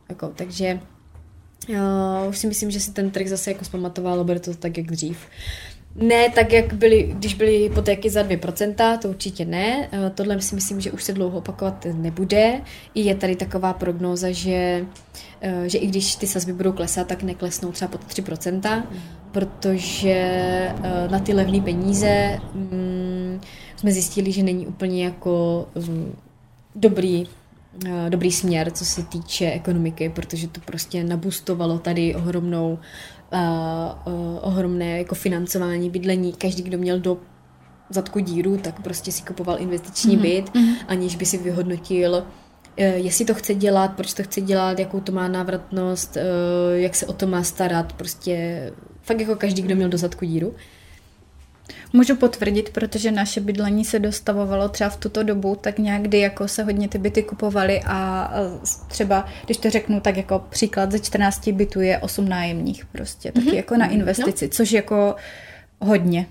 Jako, takže uh, už si myslím, že si ten trh zase jako zpamatoval, bude to tak, jak dřív. Ne tak, jak byly, když byly hypotéky za 2%, to určitě ne. Eh, tohle si myslím, že už se dlouho opakovat nebude. I je tady taková prognóza, že, eh, že i když ty sazby budou klesat, tak neklesnou třeba pod 3%, protože eh, na ty levné peníze mm, jsme zjistili, že není úplně jako mm, dobrý dobrý směr, co se týče ekonomiky, protože to prostě nabustovalo tady ohromnou uh, uh, ohromné jako financování bydlení. Každý, kdo měl do zadku díru, tak prostě si kupoval investiční mm-hmm. byt, mm-hmm. aniž by si vyhodnotil, uh, jestli to chce dělat, proč to chce dělat, jakou to má návratnost, uh, jak se o to má starat, prostě fakt jako každý, kdo měl do zadku díru. Můžu potvrdit, protože naše bydlení se dostavovalo třeba v tuto dobu, tak nějak jako se hodně ty byty kupovaly a třeba, když to řeknu, tak jako příklad ze 14 bytů je 8 nájemních prostě, taky mm-hmm. jako na investici, no. což jako hodně.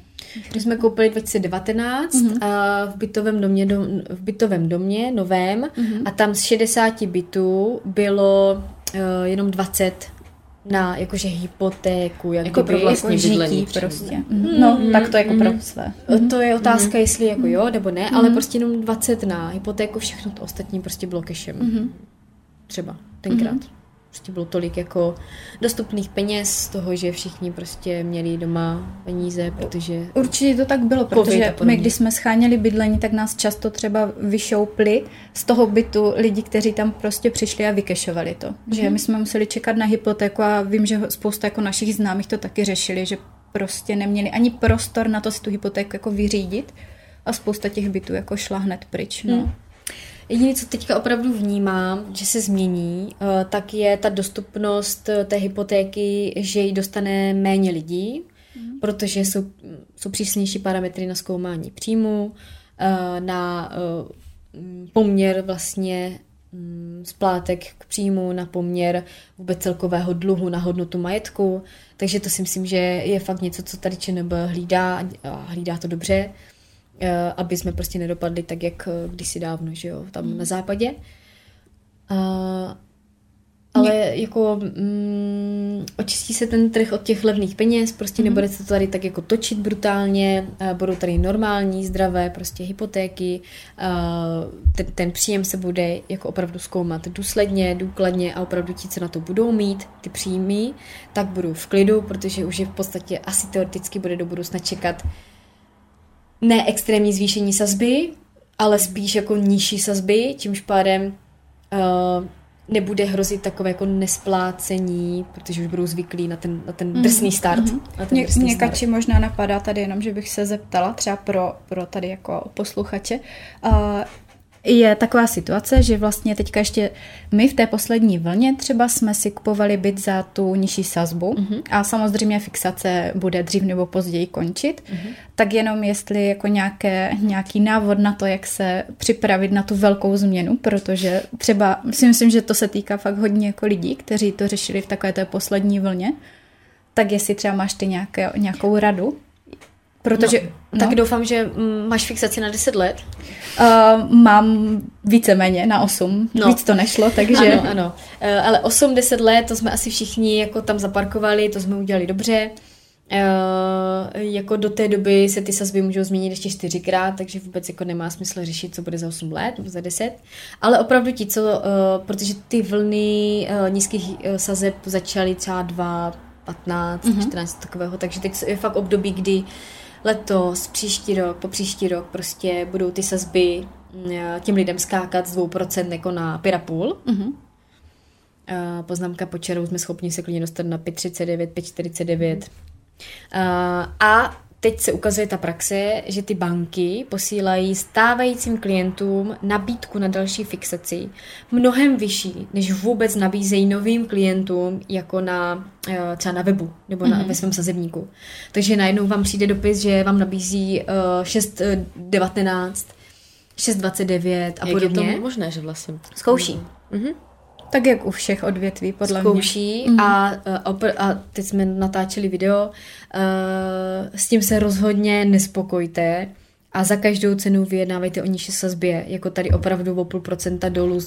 Když jsme koupili 2019 mm-hmm. a v bytovém domě, do, v bytovém domě novém mm-hmm. a tam z 60 bytů bylo uh, jenom 20 na jakože hypotéku, jak jako pro vlastní jako bydlení prostě. Mm. No, mm. tak to jako mm. pro své. To je otázka, mm. jestli jako jo nebo ne, mm. ale prostě jenom 20 na hypotéku, všechno to ostatní prostě bylo kešem. Mm. Třeba tenkrát. Mm prostě bylo tolik jako dostupných peněz z toho, že všichni prostě měli doma peníze, protože... Určitě to tak bylo, protože my, když jsme scháněli bydlení, tak nás často třeba vyšoupli z toho bytu lidi, kteří tam prostě přišli a vykešovali to. Mm-hmm. Že my jsme museli čekat na hypotéku a vím, že spousta jako našich známých to taky řešili, že prostě neměli ani prostor na to si tu hypotéku jako vyřídit a spousta těch bytů jako šla hned pryč. No. Mm. Jediné, co teďka opravdu vnímám, že se změní, eh, tak je ta dostupnost eh, té hypotéky, že ji dostane méně lidí, mm. protože jsou, jsou přísnější parametry na zkoumání příjmu, eh, na poměr vlastně mm, splátek k příjmu na poměr vůbec celkového dluhu na hodnotu majetku. Takže to si myslím, že je fakt něco, co tady ČNB hlídá a hlídá to dobře, eh, aby jsme prostě nedopadli tak, jak eh, kdysi dávno, že jo, tam na západě. A ale jako mm, očistí se ten trh od těch levných peněz, prostě mm-hmm. nebude se to tady tak jako točit brutálně, budou tady normální, zdravé prostě hypotéky, ten, ten příjem se bude jako opravdu zkoumat důsledně, důkladně a opravdu ti, co na to budou mít, ty příjmy, tak budou v klidu, protože už je v podstatě asi teoreticky bude do budoucna čekat ne extrémní zvýšení sazby, ale spíš jako nižší sazby, čímž pádem uh, nebude hrozit takové jako nesplácení, protože už budou zvyklí na ten, na ten drsný start. Mm-hmm. Na ten Mě, drsný mě start. možná napadá tady jenom, že bych se zeptala třeba pro, pro tady jako posluchače. Uh, je taková situace, že vlastně teďka ještě my v té poslední vlně třeba jsme si kupovali byt za tu nižší sazbu mm-hmm. a samozřejmě fixace bude dřív nebo později končit, mm-hmm. tak jenom jestli jako nějaké, nějaký návod na to, jak se připravit na tu velkou změnu, protože třeba si myslím, že to se týká fakt hodně jako lidí, kteří to řešili v takové té poslední vlně, tak jestli třeba máš ty nějaké, nějakou radu, Protože, no, tak no. doufám, že máš fixaci na 10 let. Uh, mám víceméně na 8. No. Víc to nešlo, takže... Ano, ano. Uh, ale 8-10 let, to jsme asi všichni jako tam zaparkovali, to jsme udělali dobře. Uh, jako do té doby se ty sazby můžou změnit ještě čtyřikrát, takže vůbec jako nemá smysl řešit, co bude za 8 let nebo za 10. Ale opravdu ti, co, uh, protože ty vlny uh, nízkých uh, sazeb začaly třeba 2, 15, mm-hmm. 14 takového, takže teď je fakt období, kdy uh, letos, příští rok, po příští rok prostě budou ty sazby mm, těm lidem skákat z 2% jako na 5,5. Mm-hmm. Poznámka po čarou jsme schopni se klidně dostat na 5,39, 5,49. Mm-hmm. A teď se ukazuje ta praxe, že ty banky posílají stávajícím klientům nabídku na další fixaci mnohem vyšší, než vůbec nabízejí novým klientům jako na eh, třeba na webu nebo na, mm-hmm. ve svém sazebníku. Takže najednou vám přijde dopis, že vám nabízí uh, 6.19, 6.29 a Jak podobně. je to možné, že vlastně? Zkouší. Mm-hmm. Tak jak u všech odvětví, podle zkouší mě. A, a, a teď jsme natáčeli video, uh, s tím se rozhodně nespokojte a za každou cenu vyjednávejte o nižší sazbě, jako tady opravdu o půl procenta dolů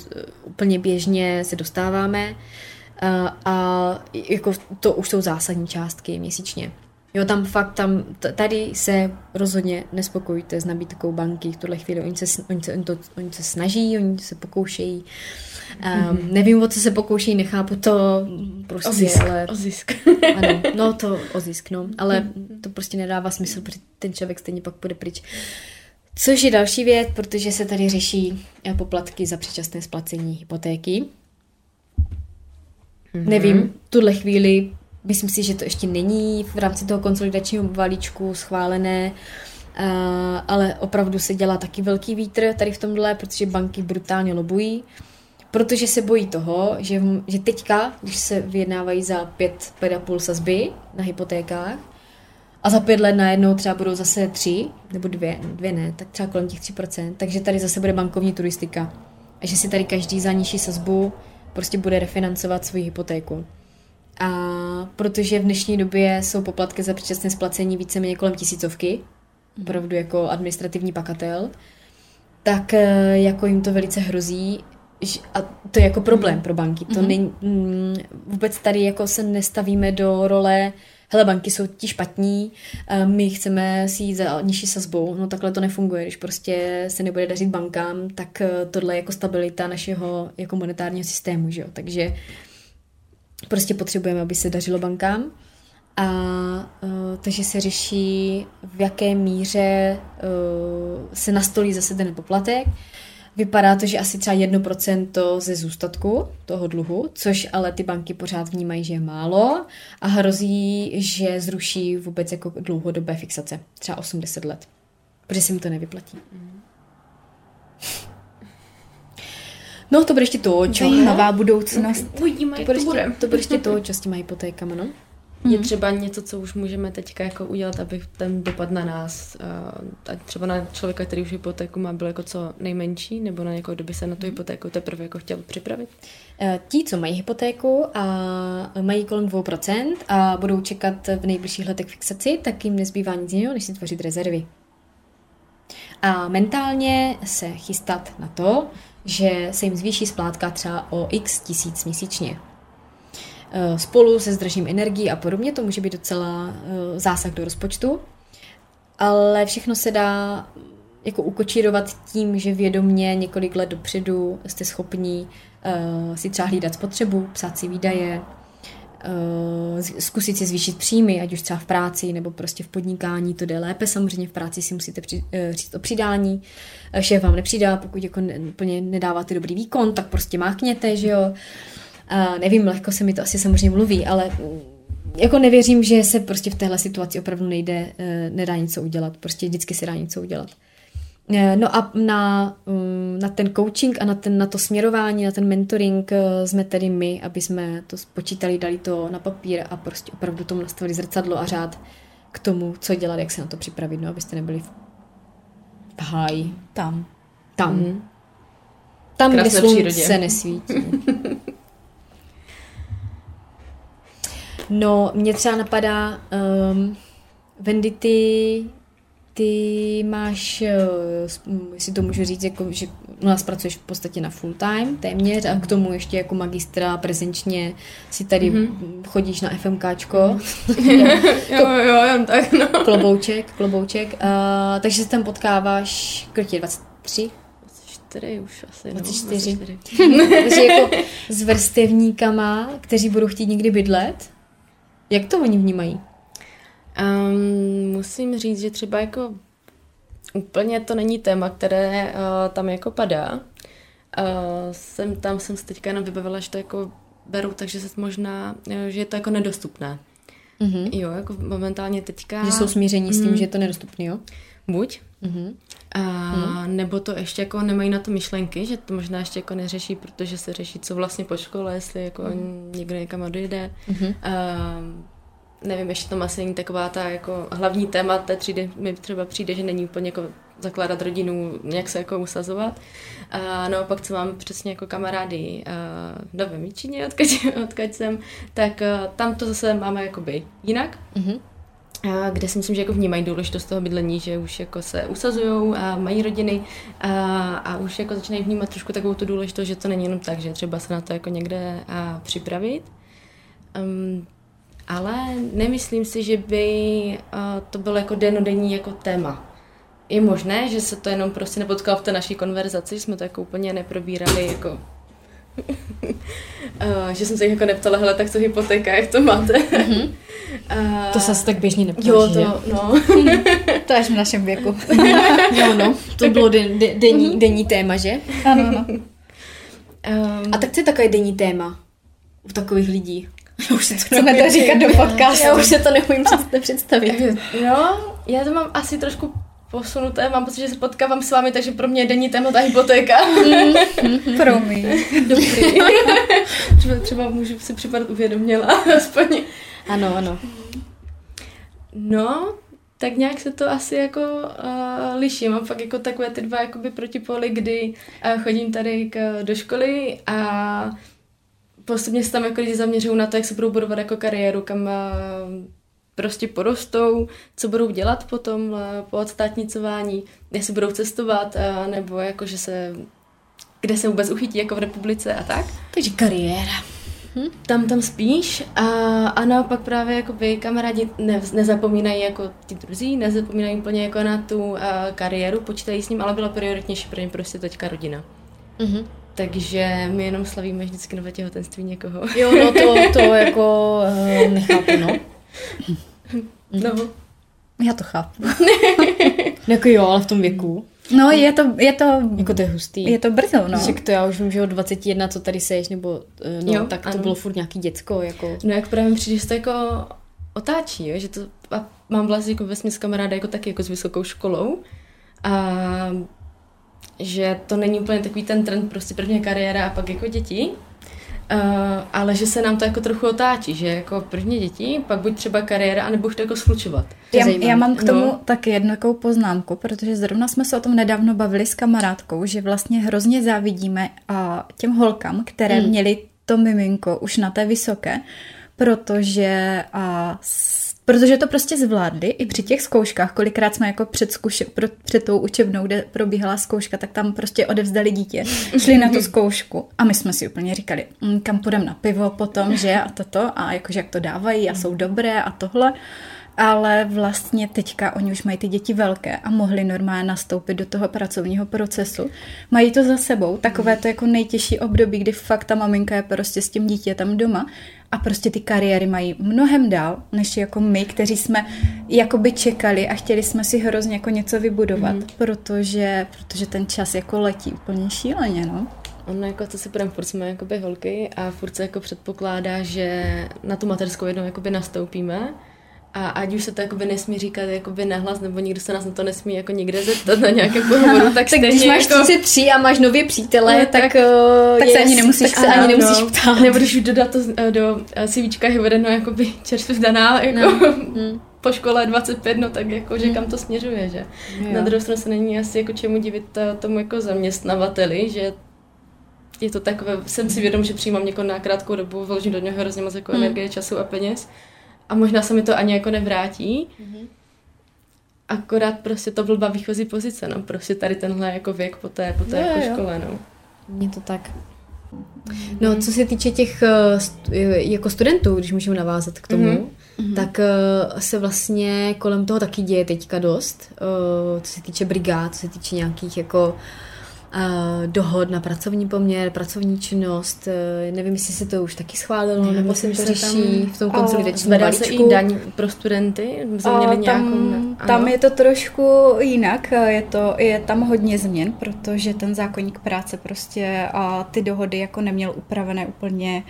úplně běžně se dostáváme uh, a jako to už jsou zásadní částky měsíčně. Jo, tam fakt, tam, tady se rozhodně nespokojte s nabídkou banky v tuhle chvíli. Oni se, oni se, oni to, oni se snaží, oni se pokoušejí Um, nevím, o co se pokouší, nechápu to prostě, o zisk, ale... O zisk. ano, no to o zisk, no. Ale to prostě nedává smysl, protože ten člověk stejně pak bude pryč. Což je další věc, protože se tady řeší eh, poplatky za předčasné splacení hypotéky. Mm-hmm. Nevím, tuhle chvíli, myslím si, že to ještě není v rámci toho konsolidačního balíčku schválené, uh, ale opravdu se dělá taky velký vítr tady v tomhle, protože banky brutálně lobují. Protože se bojí toho, že, že teďka, když se vyjednávají za pět, pět a půl sazby na hypotékách a za pět let najednou třeba budou zase tři, nebo dvě, dvě ne, tak třeba kolem těch 3%, takže tady zase bude bankovní turistika. A že si tady každý za nižší sazbu prostě bude refinancovat svoji hypotéku. A protože v dnešní době jsou poplatky za předčasné splacení víceméně kolem tisícovky, opravdu jako administrativní pakatel, tak eh, jako jim to velice hrozí a to je jako problém pro banky. To mm-hmm. není, mm, vůbec tady jako se nestavíme do role hele, banky jsou ti špatní, my chceme si jít za nižší sazbou, no takhle to nefunguje, když prostě se nebude dařit bankám, tak eh, tohle je jako stabilita našeho jako monetárního systému, že jo? takže prostě potřebujeme, aby se dařilo bankám. A uh, takže se řeší, v jaké míře uh, se nastolí zase ten poplatek, Vypadá to, že asi třeba 1% ze zůstatku toho dluhu, což ale ty banky pořád vnímají, že je málo a hrozí, že zruší vůbec jako dlouhodobé fixace, třeba 80 let, protože se mi to nevyplatí. No, to bude ještě to, čo. Zajímavá budoucnost. Uvidíme, to bude, ještě, to bude ještě to, čo s těma hypotékama, no. je třeba něco, co už můžeme teďka jako udělat, aby ten dopad na nás, a třeba na člověka, který už hypotéku má, byl jako co nejmenší, nebo na někoho, kdo by se na tu hypotéku teprve jako chtěl připravit? Eh, ti, co mají hypotéku a mají kolem 2% a budou čekat v nejbližších letech fixaci, tak jim nezbývá nic jiného, než si tvořit rezervy. A mentálně se chystat na to, že se jim zvýší splátka třeba o x tisíc měsíčně. Eh, spolu se zdržím energii a podobně, to může být docela eh, zásah do rozpočtu, ale všechno se dá jako ukočírovat tím, že vědomně několik let dopředu jste schopní uh, si třeba hlídat spotřebu, psát si výdaje, zkusit si zvýšit příjmy, ať už třeba v práci nebo prostě v podnikání, to jde lépe. Samozřejmě v práci si musíte při, uh, říct o přidání. Šéf vám nepřidá, pokud jako ne, úplně nedáváte dobrý výkon, tak prostě mákněte, že jo. Uh, nevím, lehko se mi to asi samozřejmě mluví, ale mm, jako nevěřím, že se prostě v téhle situaci opravdu nejde, nedá něco udělat. Prostě vždycky se dá něco udělat. Eh, no a na, mm, na ten coaching a na, ten, na to směrování, na ten mentoring eh, jsme tedy my, aby jsme to spočítali, dali to na papír a prostě opravdu tomu nastavili zrcadlo a řád k tomu, co dělat, jak se na to připravit, no, abyste nebyli v, v háji. Tam. Tam. Mm. Tam, Krásné kde slunce se nesvítí. no, mě třeba napadá, um, Wendy, ty máš, eh, jestli to můžu říct, jako, že u nás pracuješ v podstatě na full time téměř a k tomu ještě jako magistra prezenčně si tady mm-hmm. chodíš na FMKčko. Mm-hmm. jo, jo, jen tak, no. Klobouček, klobouček. Uh, takže se tam potkáváš, kolik je, 23? 24 už asi, 24. No, 24. takže jako s vrstevníkama, kteří budou chtít někdy bydlet. Jak to oni vnímají? Um, musím říct, že třeba jako úplně to není téma, které uh, tam jako padá. Uh, jsem tam jsem se teďka jenom vybavila, že to jako beru, takže se možná, eh, že je to jako nedostupné. Mm-hmm. Jo, jako momentálně teďka... Že jsou smíření mm, s tím, mhm. že je to nedostupné, jo? Buď. Mm-hmm. A, mm-hmm. Nebo to ještě jako nemají na to myšlenky, že to možná ještě jako neřeší, protože se řeší, co vlastně po škole, jestli jako mm-hmm. někdo někam odjede. Mm-hmm. Uh, nevím, ještě tam asi není taková ta jako hlavní téma té třídy, mi třeba přijde, že není úplně jako zakládat rodinu, nějak se jako usazovat. A naopak, co mám přesně jako kamarády uh, do Vemíčině, odkud, odkud jsem, tak tam to zase máme jakoby jinak. Mm-hmm. A kde si myslím, že jako vnímají důležitost toho bydlení, že už jako se usazují a mají rodiny a, a už jako začínají vnímat trošku takovou tu důležitost, že to není jenom tak, že třeba se na to jako někde a připravit. Um, ale nemyslím si, že by uh, to bylo jako denodenní jako téma. Je možné, že se to jenom prostě nepotkalo v té naší konverzaci, že jsme to jako úplně neprobírali jako uh, že jsem se jako neptala, hele, tak co hypotéka, jak to máte? Mm-hmm. Uh, to se tak běžně neptáš, Jo, to, no. to až v našem věku. jo, no, to bylo den, de, denní, denní téma, že? Ano, no. Um, A tak co je takové denní téma u takových lidí? Už se to chceme to říkat do podcastu. Já už se to neumím představit. Jo, já to mám asi trošku posunuté, mám pocit, že se potkávám s vámi, takže pro mě je denní téma ta hypotéka. pro mě. Dobrý. třeba, třeba můžu si připadat uvědoměla, aspoň. Ano, ano. No, tak nějak se to asi jako uh, liší. Mám fakt jako takové ty dva jakoby protipóly, kdy uh, chodím tady k, do školy a postupně se tam jako lidi zaměřují na to, jak se budou budovat jako kariéru, kam eh, prostě porostou, co budou dělat potom eh, po odstátnicování, jestli budou cestovat, eh, nebo jako, že se, kde se vůbec uchytí jako v republice a tak. Takže kariéra. Hm? Tam, tam spíš a, a naopak právě jakoby kamarádi ne, nezapomínají jako ti druzí, nezapomínají úplně jako na tu uh, kariéru, počítají s ním, ale byla prioritnější pro ně prostě teďka rodina. Mm-hmm. Takže my jenom slavíme vždycky nové těhotenství někoho. Jo, no to, to jako uh, nechápu, no. No. Já to chápu. jako jo, ale v tom věku. No, je to, je to... Jako to je hustý. Je to brzo, no. Však to já už vím, že od 21, co tady seš, nebo eh, no, jo, tak to ano. bylo furt nějaký děcko, jako... No, jak právě přijde, že to jako otáčí, jo? že to... A mám vlastně jako vesměs kamaráda jako taky jako s vysokou školou. A že to není úplně takový ten trend, prostě prvně kariéra a pak jako děti. Uh, ale že se nám to jako trochu otáčí, že jako první děti, pak buď třeba kariéra, anebo už to jako slučovat. Já, já mám k tomu no. taky jednu poznámku, protože zrovna jsme se o tom nedávno bavili s kamarádkou, že vlastně hrozně závidíme a těm holkám, které hmm. měly to miminko už na té vysoké, protože a protože to prostě zvládli i při těch zkouškách, kolikrát jsme jako před, zkuš, pro, před tou učebnou, kde probíhala zkouška, tak tam prostě odevzdali dítě, šli na tu zkoušku. A my jsme si úplně říkali, mm, kam půjdeme na pivo potom, že? A toto. A jakože jak to dávají a jsou dobré a tohle. Ale vlastně teďka oni už mají ty děti velké a mohli normálně nastoupit do toho pracovního procesu. Mají to za sebou, takové to jako nejtěžší období, kdy fakt ta maminka je prostě s tím dítětem doma a prostě ty kariéry mají mnohem dál, než jako my, kteří jsme jakoby čekali a chtěli jsme si hrozně jako něco vybudovat, mm. protože, protože ten čas jako letí úplně šíleně, no. Ono jako, co si budeme, furt jsme jakoby holky a furt se jako předpokládá, že na tu materskou jednou jakoby nastoupíme a ať už se to jakoby nesmí říkat jakoby nahlas, nebo nikdo se nás na to nesmí jako nikde zeptat na nějakém pohovoru, tak, tak když máš jako... 33 a máš nově přítele, no, tak, tak, uh, tak se ani nemusíš, tak se ani nemusíš no. ptát. Nebo když už dodat to eh, do eh, CVčka je uvedeno jakoby čerstvě zdaná, jako no. Hmm. po škole 25, no tak jako, že hmm. kam to směřuje, že? Jo. Na druhou stranu se není asi jako čemu divit tomu jako zaměstnavateli, že je to takové, jsem si vědom, že přijímám někoho na krátkou dobu, vložím do něho hrozně moc jako hmm. energie, času a peněz a možná se mi to ani jako nevrátí. Mm-hmm. Akorát prostě to blbá výchozí pozice, no. Prostě tady tenhle jako věk po té, po té jo, jako jo. škole, no. Je to tak. No, co se týče těch eh, jako studentů, když můžeme navázat k tomu, mm-hmm. tak eh, se vlastně kolem toho taky děje teďka dost, eh, co se týče brigád, co se týče nějakých jako dohod na pracovní poměr, pracovní činnost. E, nevím, jestli se to už taky schválilo, ne, nebo se to řeší v tom konsolidačním balíčku. se i daň pro studenty? Měli tam, nějakou, tam je to trošku jinak. Je, to, je tam hodně změn, protože ten zákonník práce prostě a ty dohody jako neměl upravené úplně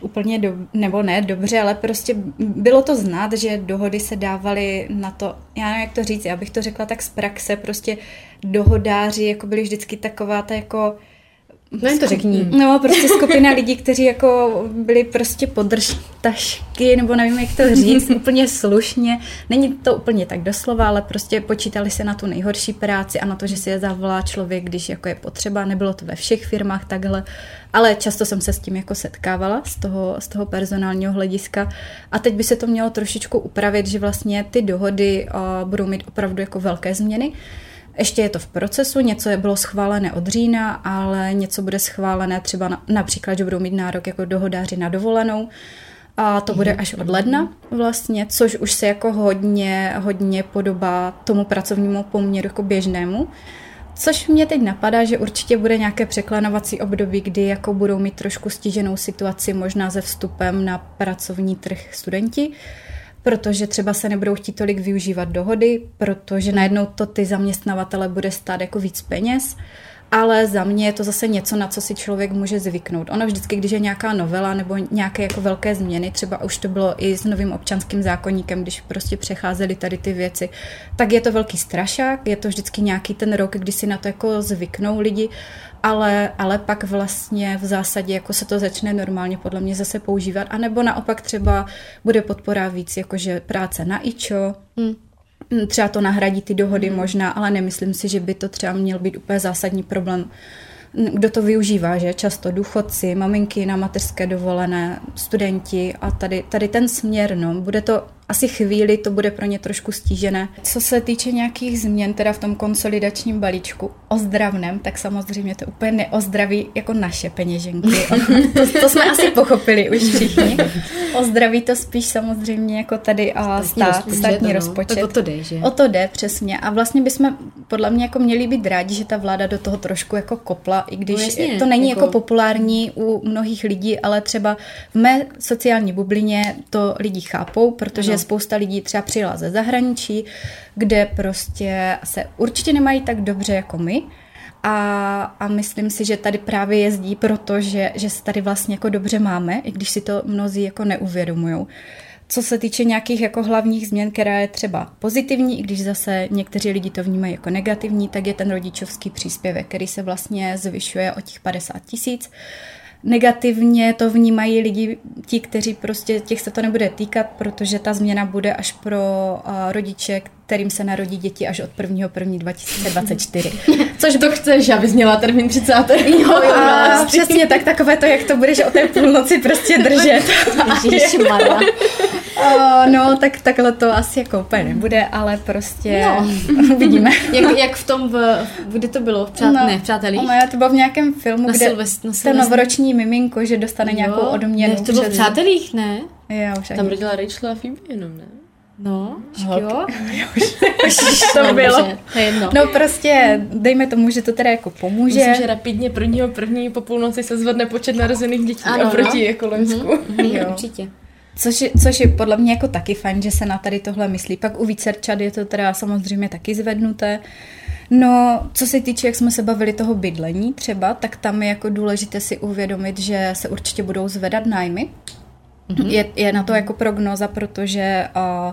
úplně, do, nebo ne dobře, ale prostě bylo to znát, že dohody se dávaly na to, já nevím, jak to říct, já bych to řekla tak z praxe, prostě dohodáři jako byli vždycky taková ta jako No to řekni. No, prostě skupina lidí, kteří jako byli prostě podržtašky, nebo nevím, jak to říct, úplně slušně. Není to úplně tak doslova, ale prostě počítali se na tu nejhorší práci a na to, že si je zavolá člověk, když jako je potřeba. Nebylo to ve všech firmách takhle, ale často jsem se s tím jako setkávala z toho, z toho personálního hlediska. A teď by se to mělo trošičku upravit, že vlastně ty dohody uh, budou mít opravdu jako velké změny. Ještě je to v procesu, něco je bylo schválené od října, ale něco bude schválené třeba na, například, že budou mít nárok jako dohodáři na dovolenou. A to bude až od ledna vlastně, což už se jako hodně, hodně podobá tomu pracovnímu poměru jako běžnému. Což mě teď napadá, že určitě bude nějaké překlenovací období, kdy jako budou mít trošku stíženou situaci možná se vstupem na pracovní trh studenti protože třeba se nebudou chtít tolik využívat dohody, protože najednou to ty zaměstnavatele bude stát jako víc peněz, ale za mě je to zase něco, na co si člověk může zvyknout. Ono vždycky, když je nějaká novela nebo nějaké jako velké změny, třeba už to bylo i s novým občanským zákonníkem, když prostě přecházely tady ty věci, tak je to velký strašák, je to vždycky nějaký ten rok, kdy si na to jako zvyknou lidi ale, ale pak vlastně v zásadě jako se to začne normálně podle mě zase používat, anebo naopak třeba bude podpora víc, jakože práce na ičo, hmm. třeba to nahradí ty dohody hmm. možná, ale nemyslím si, že by to třeba měl být úplně zásadní problém. Kdo to využívá, že? Často důchodci, maminky na mateřské dovolené, studenti a tady, tady ten směr, no, bude to asi chvíli to bude pro ně trošku stížené. Co se týče nějakých změn teda v tom konsolidačním balíčku ozdravném, tak samozřejmě to úplně neozdraví jako naše peněženky. to, to jsme asi pochopili už všichni. Ozdraví to spíš samozřejmě jako tady a stát, rozpočet, státní no. rozpočet. Tak o to jde, že? O to jde, přesně. A vlastně bychom podle mě jako měli být rádi, že ta vláda do toho trošku jako kopla, i když no jasně, to není jako... jako populární u mnohých lidí, ale třeba v mé sociální bublině to lidi chápou, protože no spousta lidí třeba přijela ze zahraničí, kde prostě se určitě nemají tak dobře jako my, a, a myslím si, že tady právě jezdí, protože že se tady vlastně jako dobře máme, i když si to mnozí jako neuvědomují. Co se týče nějakých jako hlavních změn, která je třeba pozitivní, i když zase někteří lidi to vnímají jako negativní, tak je ten rodičovský příspěvek, který se vlastně zvyšuje o těch 50 tisíc. Negativně to vnímají lidi, ti, kteří prostě těch se to nebude týkat, protože ta změna bude až pro uh, rodiče, kterým se narodí děti až od 1. 1. 2024. Což to chceš, abys měla termín 30. Jo, jo, a přesně tak, takové to, jak to budeš o té půlnoci prostě držet. Ježišmarja. Uh, no, tak takhle to asi jako úplně nebude, ale prostě no. uvidíme. jak, jak v tom, v, kde to bylo? V přát, no, ne, v Přátelích? No, to bylo v nějakém filmu, na kde Silvest, na ten novoroční miminko, že dostane jo, nějakou odměnu. Ne, to bylo v Přátelích, ne? Jo, už Tam rodila Rachel a Phoebe jenom, ne? No, jo. to bylo. jedno. No prostě, dejme tomu, že to teda jako pomůže. Myslím, že rapidně prvního první po půlnoci se zvedne počet narozených dětí ano, oproti no. jako Loňsku. Mm-hmm, jo. Určitě. Což je, což je podle mě jako taky fajn, že se na tady tohle myslí. Pak u Vícerčad je to teda samozřejmě taky zvednuté. No, co se týče, jak jsme se bavili toho bydlení třeba, tak tam je jako důležité si uvědomit, že se určitě budou zvedat nájmy. Mm-hmm. Je, je na to jako prognoza, protože uh,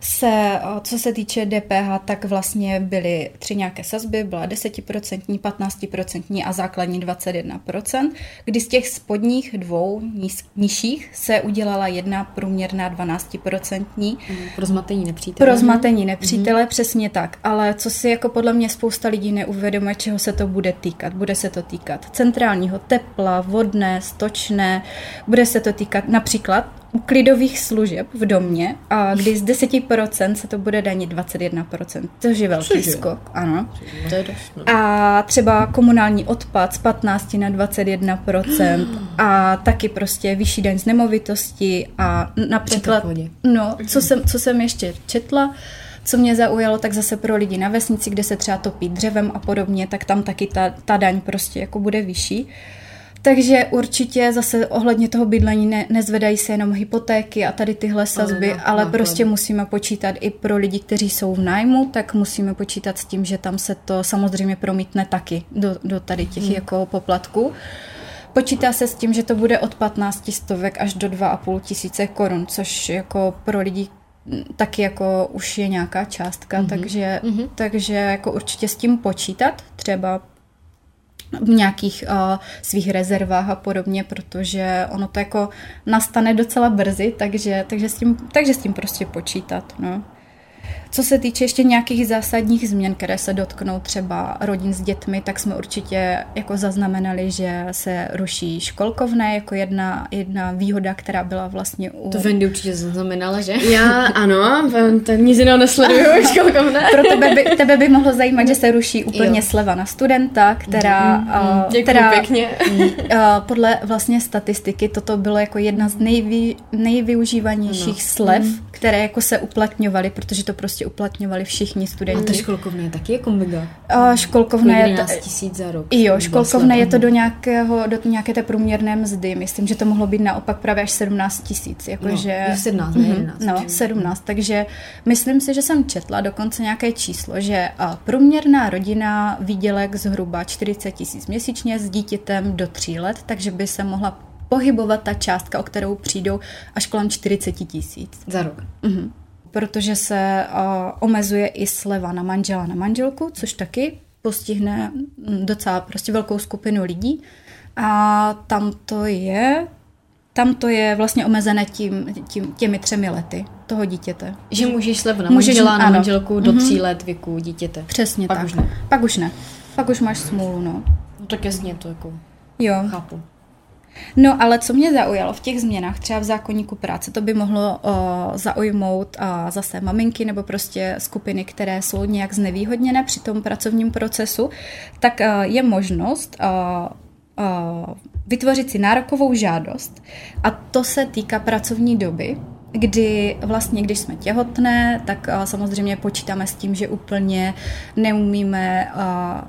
se, co se týče DPH, tak vlastně byly tři nějaké sazby, byla 10%, 15% a základní 21%, kdy z těch spodních dvou níz, nižších se udělala jedna průměrná 12%. Mm, pro zmatení nepřítele. Pro zmatení nepřítele, mm. přesně tak. Ale co si jako podle mě spousta lidí neuvědomuje, čeho se to bude týkat. Bude se to týkat centrálního tepla, vodné, stočné, bude se to týkat například klidových služeb v domě, a kdy z 10% se to bude danit 21%, což je velký Cože? skok, ano. To je dost, no. A třeba komunální odpad z 15 na 21% a taky prostě vyšší daň z nemovitosti a například, no, co jsem, co jsem ještě četla, co mě zaujalo, tak zase pro lidi na vesnici, kde se třeba topí dřevem a podobně, tak tam taky ta, ta daň prostě jako bude vyšší. Takže určitě zase ohledně toho bydlení ne, nezvedají se jenom hypotéky a tady tyhle sazby, ale, ale prostě musíme počítat i pro lidi, kteří jsou v nájmu, tak musíme počítat s tím, že tam se to samozřejmě promítne taky do, do tady těch hmm. jako poplatků. Počítá se s tím, že to bude od 15 stovek až do 2,5 tisíce korun, což jako pro lidi taky jako už je nějaká částka, mm-hmm. takže, mm-hmm. takže jako určitě s tím počítat, třeba v nějakých uh, svých rezervách a podobně, protože ono to jako nastane docela brzy, takže, takže, s, tím, takže s tím prostě počítat. No. Co se týče ještě nějakých zásadních změn, které se dotknou třeba rodin s dětmi, tak jsme určitě jako zaznamenali, že se ruší školkovné jako jedna, jedna výhoda, která byla vlastně u... To Wendy určitě zaznamenala, že? Já ano, ten nic jiného nesleduju školkovné. Pro tebe by, tebe by mohlo zajímat, že se ruší úplně jo. sleva na studenta, která... Mm, uh, která pěkně. Uh, podle vlastně statistiky toto bylo jako jedna z nejvy, nejvyužívanějších no. slev, mm. Které jako se uplatňovaly, protože to prostě uplatňovali všichni studenti. A to školkovné je taky jako mega. A školkovné je to... tisíc za rok. Jo, školkovné je to do, nějakého, do nějaké té průměrné mzdy. Myslím, že to mohlo být naopak právě až 17 tisíc. Jakože, no, 17, ne 11. No, 17. Takže myslím si, že jsem četla dokonce nějaké číslo, že průměrná rodina výdělek zhruba 40 tisíc měsíčně s dítětem do 3 let, takže by se mohla pohybovat ta částka, o kterou přijdou až kolem 40 tisíc. Za rok. Mhm protože se uh, omezuje i sleva na manžela na manželku, což taky postihne mm, docela prostě velkou skupinu lidí. A tam to je, tam to je vlastně omezené tím, tím, těmi třemi lety toho dítěte. Že můžeš slevu na můžeš, manžela, na manželku do mm-hmm. tří let věku dítěte. Přesně Pak tak. Už ne. Pak už ne. Pak už máš smůlu, no. No tak jasně to jako jo. chápu. No ale co mě zaujalo v těch změnách, třeba v zákonníku práce, to by mohlo uh, zaujmout uh, zase maminky nebo prostě skupiny, které jsou nějak znevýhodněné při tom pracovním procesu, tak uh, je možnost uh, uh, vytvořit si nárokovou žádost. A to se týká pracovní doby, kdy vlastně, když jsme těhotné, tak samozřejmě počítáme s tím, že úplně neumíme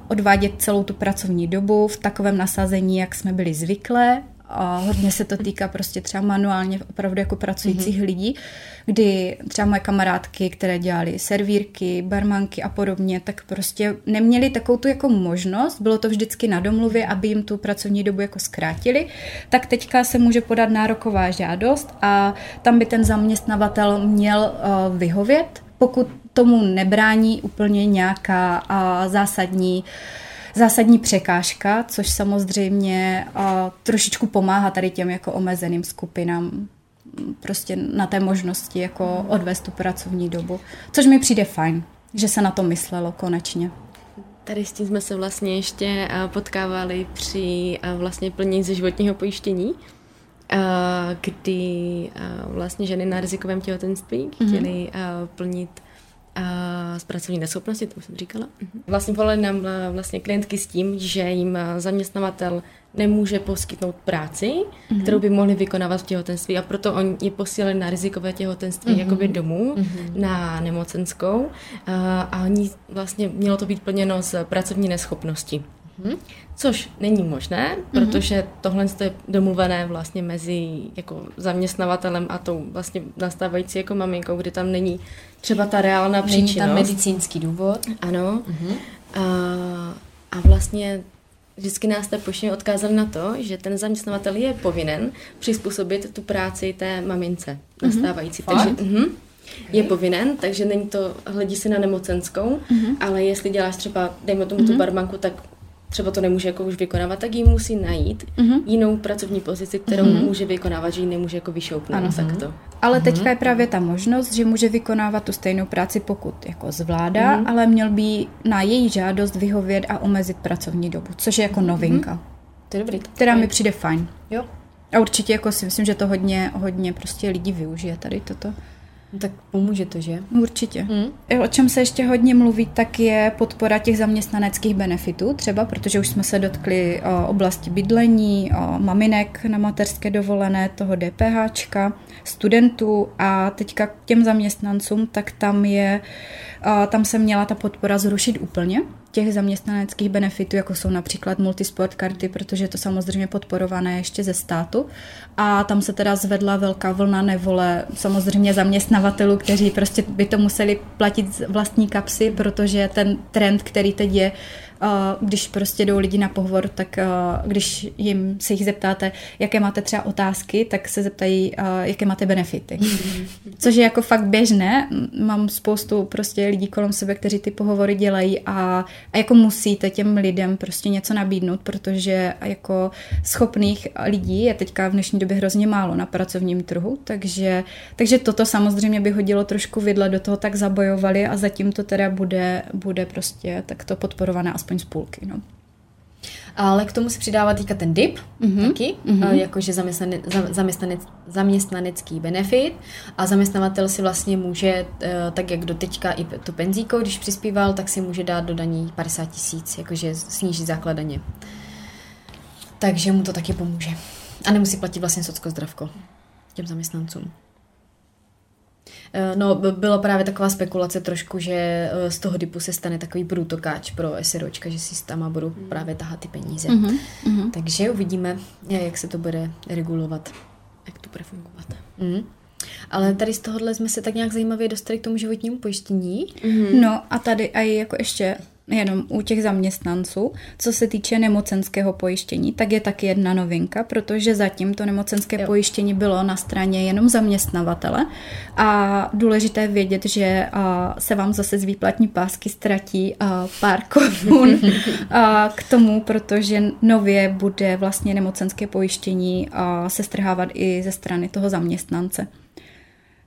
odvádět celou tu pracovní dobu v takovém nasazení, jak jsme byli zvyklé a hodně se to týká prostě třeba manuálně opravdu jako pracujících mm-hmm. lidí, kdy třeba moje kamarádky, které dělali servírky, barmanky a podobně, tak prostě neměli takovou tu jako možnost, bylo to vždycky na domluvě, aby jim tu pracovní dobu jako zkrátili, tak teďka se může podat nároková žádost a tam by ten zaměstnavatel měl uh, vyhovět, pokud tomu nebrání úplně nějaká uh, zásadní uh, zásadní překážka, což samozřejmě trošičku pomáhá tady těm jako omezeným skupinám prostě na té možnosti jako odvést tu pracovní dobu, což mi přijde fajn, že se na to myslelo konečně. Tady s tím jsme se vlastně ještě potkávali při vlastně plnění ze životního pojištění, kdy vlastně ženy na rizikovém těhotenství mhm. chtěly mm-hmm. plnit z pracovní neschopnosti, to už jsem říkala. Mhm. Vlastně volali nám vlastně klientky s tím, že jim zaměstnavatel nemůže poskytnout práci, mm-hmm. kterou by mohli vykonávat v těhotenství a proto oni je posílali na rizikové těhotenství mm-hmm. jakoby domů mm-hmm. na nemocenskou a, a oni vlastně mělo to být plněno z pracovní neschopnosti. Mm-hmm. Což není možné, mm-hmm. protože tohle je domluvené vlastně mezi jako zaměstnavatelem a tou vlastně nastávající jako maminkou, kdy tam není třeba ta reálná příčina. Není tam medicínský důvod. Ano. Mm-hmm. A, a vlastně vždycky nás ta pojišťovna odkázali na to, že ten zaměstnavatel je povinen přizpůsobit tu práci té mamince mm-hmm. nastávající. Takže, mm-hmm, okay. Je povinen, takže není to, hledí si na nemocenskou, mm-hmm. ale jestli děláš třeba, dejme tomu mm-hmm. tu barmanku, tak třeba to nemůže jako už vykonávat, tak jí musí najít mm-hmm. jinou pracovní pozici, kterou mm-hmm. může vykonávat, že ji nemůže jako vyšoupnout. Ano. Takto. Ale teďka mm-hmm. je právě ta možnost, že může vykonávat tu stejnou práci, pokud jako zvládá, mm-hmm. ale měl by na její žádost vyhovět a omezit pracovní dobu, což je jako novinka. Mm-hmm. To je dobrý. Která mi přijde fajn. Jo. A určitě jako si myslím, že to hodně, hodně prostě lidí využije tady toto. No tak pomůže to, že? Určitě. Mm. O čem se ještě hodně mluví, tak je podpora těch zaměstnaneckých benefitů, třeba, protože už jsme se dotkli o oblasti bydlení, o maminek na mateřské dovolené, toho DPHčka, studentů a teďka k těm zaměstnancům, tak tam je, tam se měla ta podpora zrušit úplně, těch zaměstnaneckých benefitů, jako jsou například multisport karty, protože je to samozřejmě podporované ještě ze státu. A tam se teda zvedla velká vlna nevole samozřejmě zaměstnavatelů, kteří prostě by to museli platit z vlastní kapsy, protože ten trend, který teď je, když prostě jdou lidi na pohovor, tak když jim se jich zeptáte, jaké máte třeba otázky, tak se zeptají, jaké máte benefity. Což je jako fakt běžné. Mám spoustu prostě lidí kolem sebe, kteří ty pohovory dělají a, a jako musíte těm lidem prostě něco nabídnout, protože jako schopných lidí je teďka v dnešní době hrozně málo na pracovním trhu, takže, takže toto samozřejmě by hodilo trošku vidle do toho, tak zabojovali a zatím to teda bude, bude prostě takto podporované aspoň z půlky. No. Ale k tomu se přidává teďka ten DIP, mm-hmm. taky, mm-hmm. jakože zaměstnane, zaměstnanec, zaměstnanecký benefit a zaměstnavatel si vlastně může, eh, tak jak do teďka i to penzíko, když přispíval, tak si může dát do daní 50 tisíc, jakože snížit základaně. Takže mu to taky pomůže. A nemusí platit vlastně socko zdravko těm zaměstnancům. Eh, no, byla právě taková spekulace trošku, že eh, z toho DIPu se stane takový průtokáč pro SROčka, že si tam budou mm. právě tahat ty peníze. Mm-hmm. Takže uvidíme, jak se to bude regulovat. Jak to bude fungovat. Mm. Ale tady z tohohle jsme se tak nějak zajímavě dostali k tomu životnímu pojištění. Mm-hmm. No a tady a jako ještě jenom u těch zaměstnanců. Co se týče nemocenského pojištění, tak je taky jedna novinka, protože zatím to nemocenské jo. pojištění bylo na straně jenom zaměstnavatele a důležité vědět, že se vám zase z výplatní pásky ztratí pár korun k tomu, protože nově bude vlastně nemocenské pojištění se strhávat i ze strany toho zaměstnance.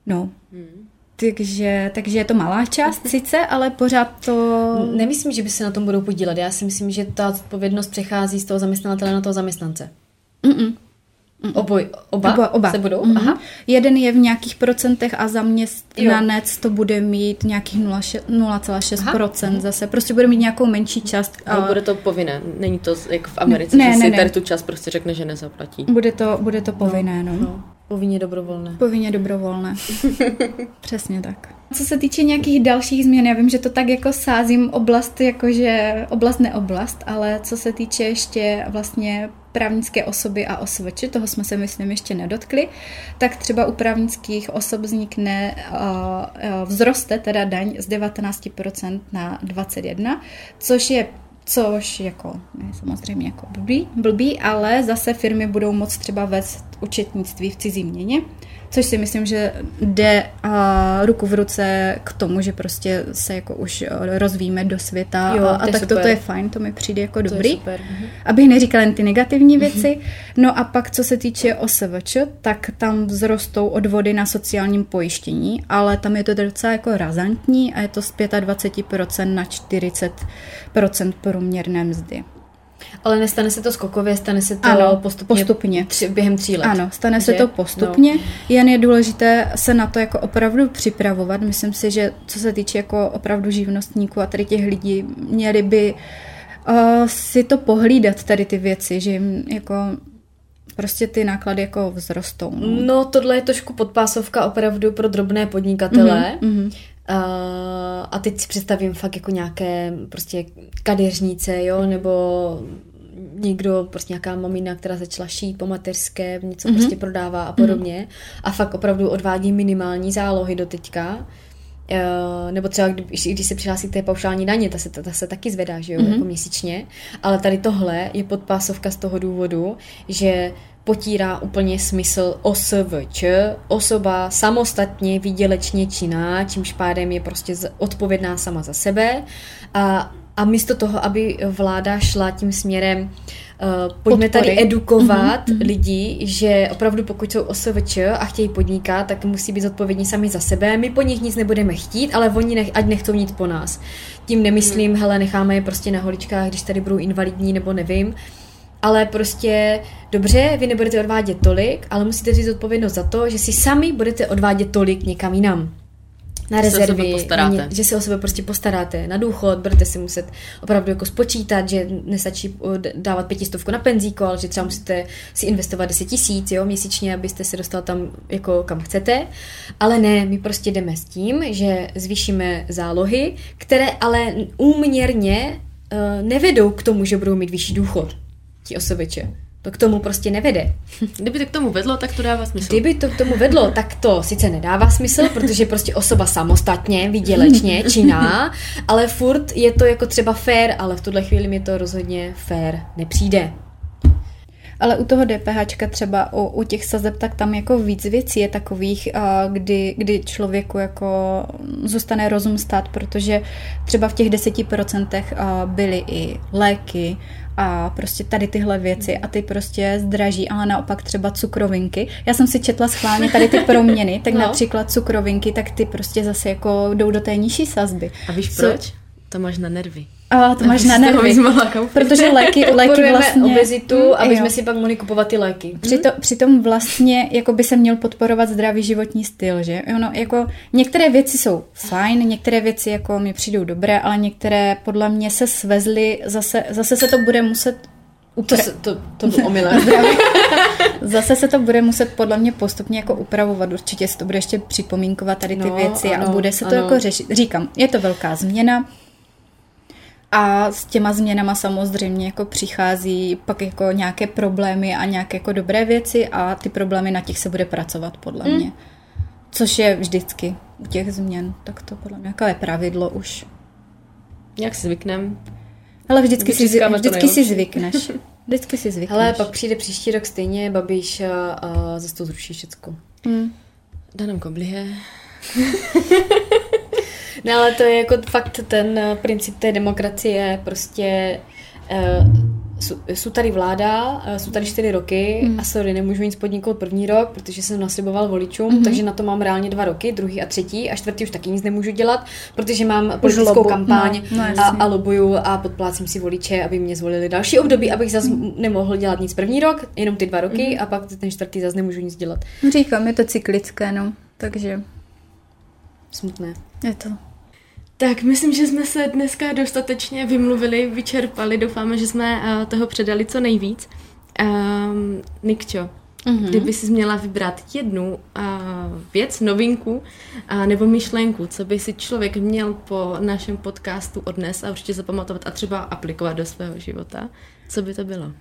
No. Hmm. Takže, takže je to malá část sice, ale pořád to... Nemyslím, že by se na tom budou podílet. Já si myslím, že ta odpovědnost přechází z toho zaměstnavatele na toho zaměstnance. Mm-mm. Oboj, oba, oba, oba se budou? Mm-hmm. Aha. Jeden je v nějakých procentech a zaměstnanec to bude mít nějakých 0,6% Aha. zase. Prostě bude mít nějakou menší část. Ale bude to povinné. Není to jako v Americe, ne, že ne, si ne. tady tu část prostě řekne, že nezaplatí. Bude to, bude to povinné, no. no. no. Povinně dobrovolné. Povinně dobrovolné. Přesně tak. Co se týče nějakých dalších změn, já vím, že to tak jako sázím oblast, jakože oblast neoblast, ale co se týče ještě vlastně právnické osoby a osvč, toho jsme se myslím ještě nedotkli, tak třeba u právnických osob vznikne, vzroste teda daň z 19% na 21%, což je což jako ne, samozřejmě jako blbý, blbý, ale zase firmy budou moct třeba vést účetnictví v cizí měně, Což si myslím, že jde uh, ruku v ruce k tomu, že prostě se jako už rozvíjíme do světa Jo, a, to a tak super. toto je fajn, to mi přijde jako To dobrý. super. Mhm. Abych neříkala jen ty negativní věci. No a pak, co se týče OSVČ, tak tam vzrostou odvody na sociálním pojištění, ale tam je to docela jako razantní a je to z 25% na 40% průměrné mzdy. Ale nestane se to skokově, stane se to Ano, postupně, postupně. Tři, během tří let. Ano, stane se Že? to postupně, jen je důležité se na to jako opravdu připravovat. Myslím si, že co se týče jako opravdu živnostníků a tady těch lidí, měli by uh, si to pohlídat tady ty věci, že jim jako prostě ty náklady jako vzrostou. No. No, tohle je trošku podpásovka opravdu pro drobné podnikatele. Mhm. Uh, a teď si představím fakt jako nějaké prostě kadeřnice, jo, nebo někdo, prostě nějaká mamina, která začala šít po mateřské, něco mm-hmm. prostě prodává a podobně. A fakt opravdu odvádí minimální zálohy do teďka. Uh, nebo třeba, když, když se přihlásí k té paušální daně, ta se, ta, ta se taky zvedá, že jo, mm-hmm. jako měsíčně. Ale tady tohle je podpásovka z toho důvodu, že potírá úplně smysl OSVČ, osoba samostatně výdělečně činná, čímž pádem je prostě odpovědná sama za sebe a, a místo toho, aby vláda šla tím směrem uh, pojďme Podpory. tady edukovat mm-hmm. lidi, že opravdu pokud jsou OSVČ a chtějí podnikat, tak musí být zodpovědní sami za sebe. My po nich nic nebudeme chtít, ale oni nech, ať nechcou nic po nás. Tím nemyslím, mm. hele, necháme je prostě na holičkách, když tady budou invalidní nebo nevím, ale prostě dobře, vy nebudete odvádět tolik, ale musíte vzít odpovědnost za to, že si sami budete odvádět tolik někam jinam. Na se rezervy, na ně- že se o sebe prostě postaráte, na důchod, budete si muset opravdu jako spočítat, že nestačí d- dávat pětistovku na penzíko, ale že třeba musíte si investovat 10 tisíc jo, měsíčně, abyste se dostal tam, jako kam chcete. Ale ne, my prostě jdeme s tím, že zvýšíme zálohy, které ale úměrně uh, nevedou k tomu, že budou mít vyšší důchod, ti osobeče. To k tomu prostě nevede. Kdyby to k tomu vedlo, tak to dává smysl. Kdyby to k tomu vedlo, tak to sice nedává smysl, protože prostě osoba samostatně, výdělečně, činná, ale furt je to jako třeba fair, ale v tuhle chvíli mi to rozhodně fair nepřijde. Ale u toho DPH třeba u, u těch sazeb, tak tam jako víc věcí je takových, a kdy, kdy člověku jako zůstane rozum stát, protože třeba v těch 10% a, byly i léky a prostě tady tyhle věci a ty prostě zdraží, ale naopak třeba cukrovinky. Já jsem si četla schválně tady ty proměny, tak No. například cukrovinky, tak ty prostě zase jako jdou do té nižší sazby. A víš Co- proč? To máš na nervy. A to máš na nervy. Protože léky, léky vlastně... obezitu, aby Jo. jsme si pak mohli kupovat ty léky. Přitom, přitom vlastně jako by se měl podporovat zdravý životní styl, že? Ono, jako, některé věci jsou fajn, některé věci jako mi přijdou dobré, ale některé podle mě se svezly, zase, zase se to bude muset To, upra- se- to, to bylo omylem. Zase se to bude muset podle mě postupně jako upravovat. Určitě se to bude ještě připomínkovat tady ty No, věci a ano, bude se to ano. jako řešit. Říkám, je to velká změna a s těma změnama samozřejmě jako přichází pak jako nějaké problémy a nějaké jako dobré věci a ty problémy na těch se bude pracovat podle Mm. mě. Což je vždycky u těch změn, tak to podle mě jako je pravidlo už. Jak si zvyknem. Ale vždycky, si, vždycky si zvykneš. Vždycky si zvykneš. Hele, pak přijde příští rok stejně Babiš a, a zase to zruší všecko. Hmm. Dá nám koblihe. No ale to je jako fakt ten eh, princip té demokracie, prostě uh, jsou, tady vláda, eh, jsou tady čtyři roky mm. a sorry, nemůžu nic podniknout první rok, protože jsem nasliboval voličům, mm. takže na to mám reálně dva roky, druhý a třetí a čtvrtý už taky nic nemůžu dělat, protože mám politickou lobu. kampaň No, no, a, a lobuju a podplácím si voliče, aby mě zvolili další období, abych zase nemohl dělat nic první rok, jenom ty dva roky mm. a pak ten čtvrtý zase nemůžu nic dělat. Říkám, je to cyklické, no. Takže Smutné. je to. Tak myslím, že jsme se dneska dostatečně vymluvili, vyčerpali. Doufáme, že jsme uh, toho předali co nejvíc. Um, Nikčo, mm-hmm. kdyby si měla vybrat jednu uh, věc, novinku uh, nebo myšlenku, co by si člověk měl po našem podcastu odnes a určitě zapamatovat a třeba aplikovat do svého života, co by to bylo?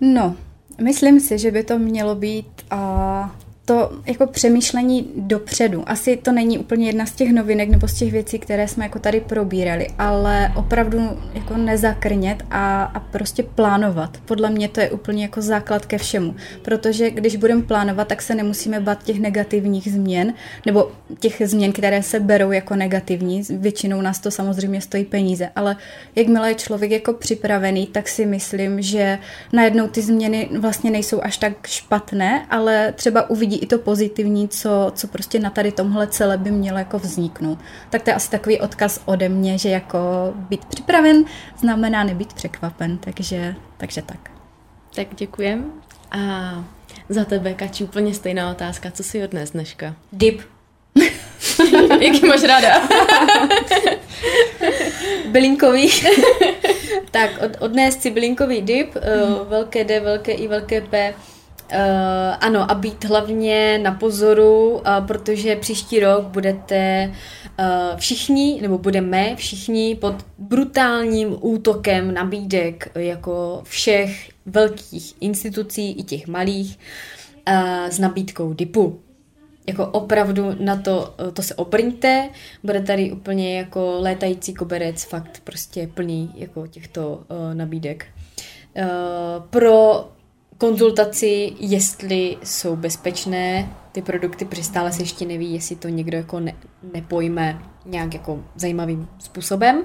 No, myslím si, že by to mělo být a to jako přemýšlení dopředu. Asi to není úplně jedna z těch novinek nebo z těch věcí, které jsme jako tady probírali, ale opravdu jako nezakrnět a, a prostě plánovat. Podle mě to je úplně jako základ ke všemu, protože když budeme plánovat, tak se nemusíme bát těch negativních změn, nebo těch změn, které se berou jako negativní. Většinou nás to samozřejmě stojí peníze, ale jakmile je člověk jako připravený, tak si myslím, že najednou ty změny vlastně nejsou až tak špatné, ale třeba uvidí i to pozitivní, co, co prostě na tady tomhle celé by mělo jako vzniknout. Tak to je asi takový odkaz ode mě, že jako být připraven znamená nebýt překvapen, takže, takže tak. Tak děkujem. A za tebe, Kači, úplně stejná otázka. Co si odnes dneška? Dip. Jaký máš ráda? bylinkový. tak, od, odnést si bylinkový dip, uh, velké D, velké I, velké P, Uh, ano, a být hlavně na pozoru, uh, protože příští rok budete uh, všichni, nebo budeme všichni pod brutálním útokem nabídek jako všech velkých institucí, i těch malých, uh, s nabídkou DIPu. Jako opravdu na to, to se obrňte, bude tady úplně jako létající koberec, fakt prostě plný jako těchto uh, nabídek. Uh, pro konzultaci, jestli jsou bezpečné ty produkty, protože stále se ještě neví, jestli to někdo jako ne, nepojme nějak jako zajímavým způsobem, uh,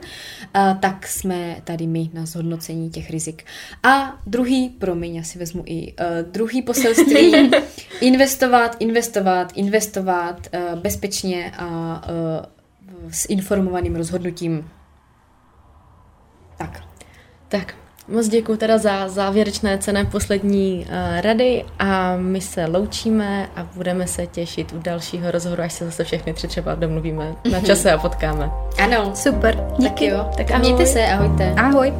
tak jsme tady my na zhodnocení těch rizik. A druhý, promiň, já si vezmu i uh, druhý poselství, investovat, investovat, investovat uh, bezpečně a uh, s informovaným rozhodnutím. Tak. Tak, Moc děkuji teda za závěrečné cené poslední uh, rady a my se loučíme a budeme se těšit u dalšího rozhovoru, až se zase všechny tři třeba domluvíme na čase a potkáme. Ano, super. Díky. Tak jo. Tak ahoj. Mějte se, ahojte. Ahoj.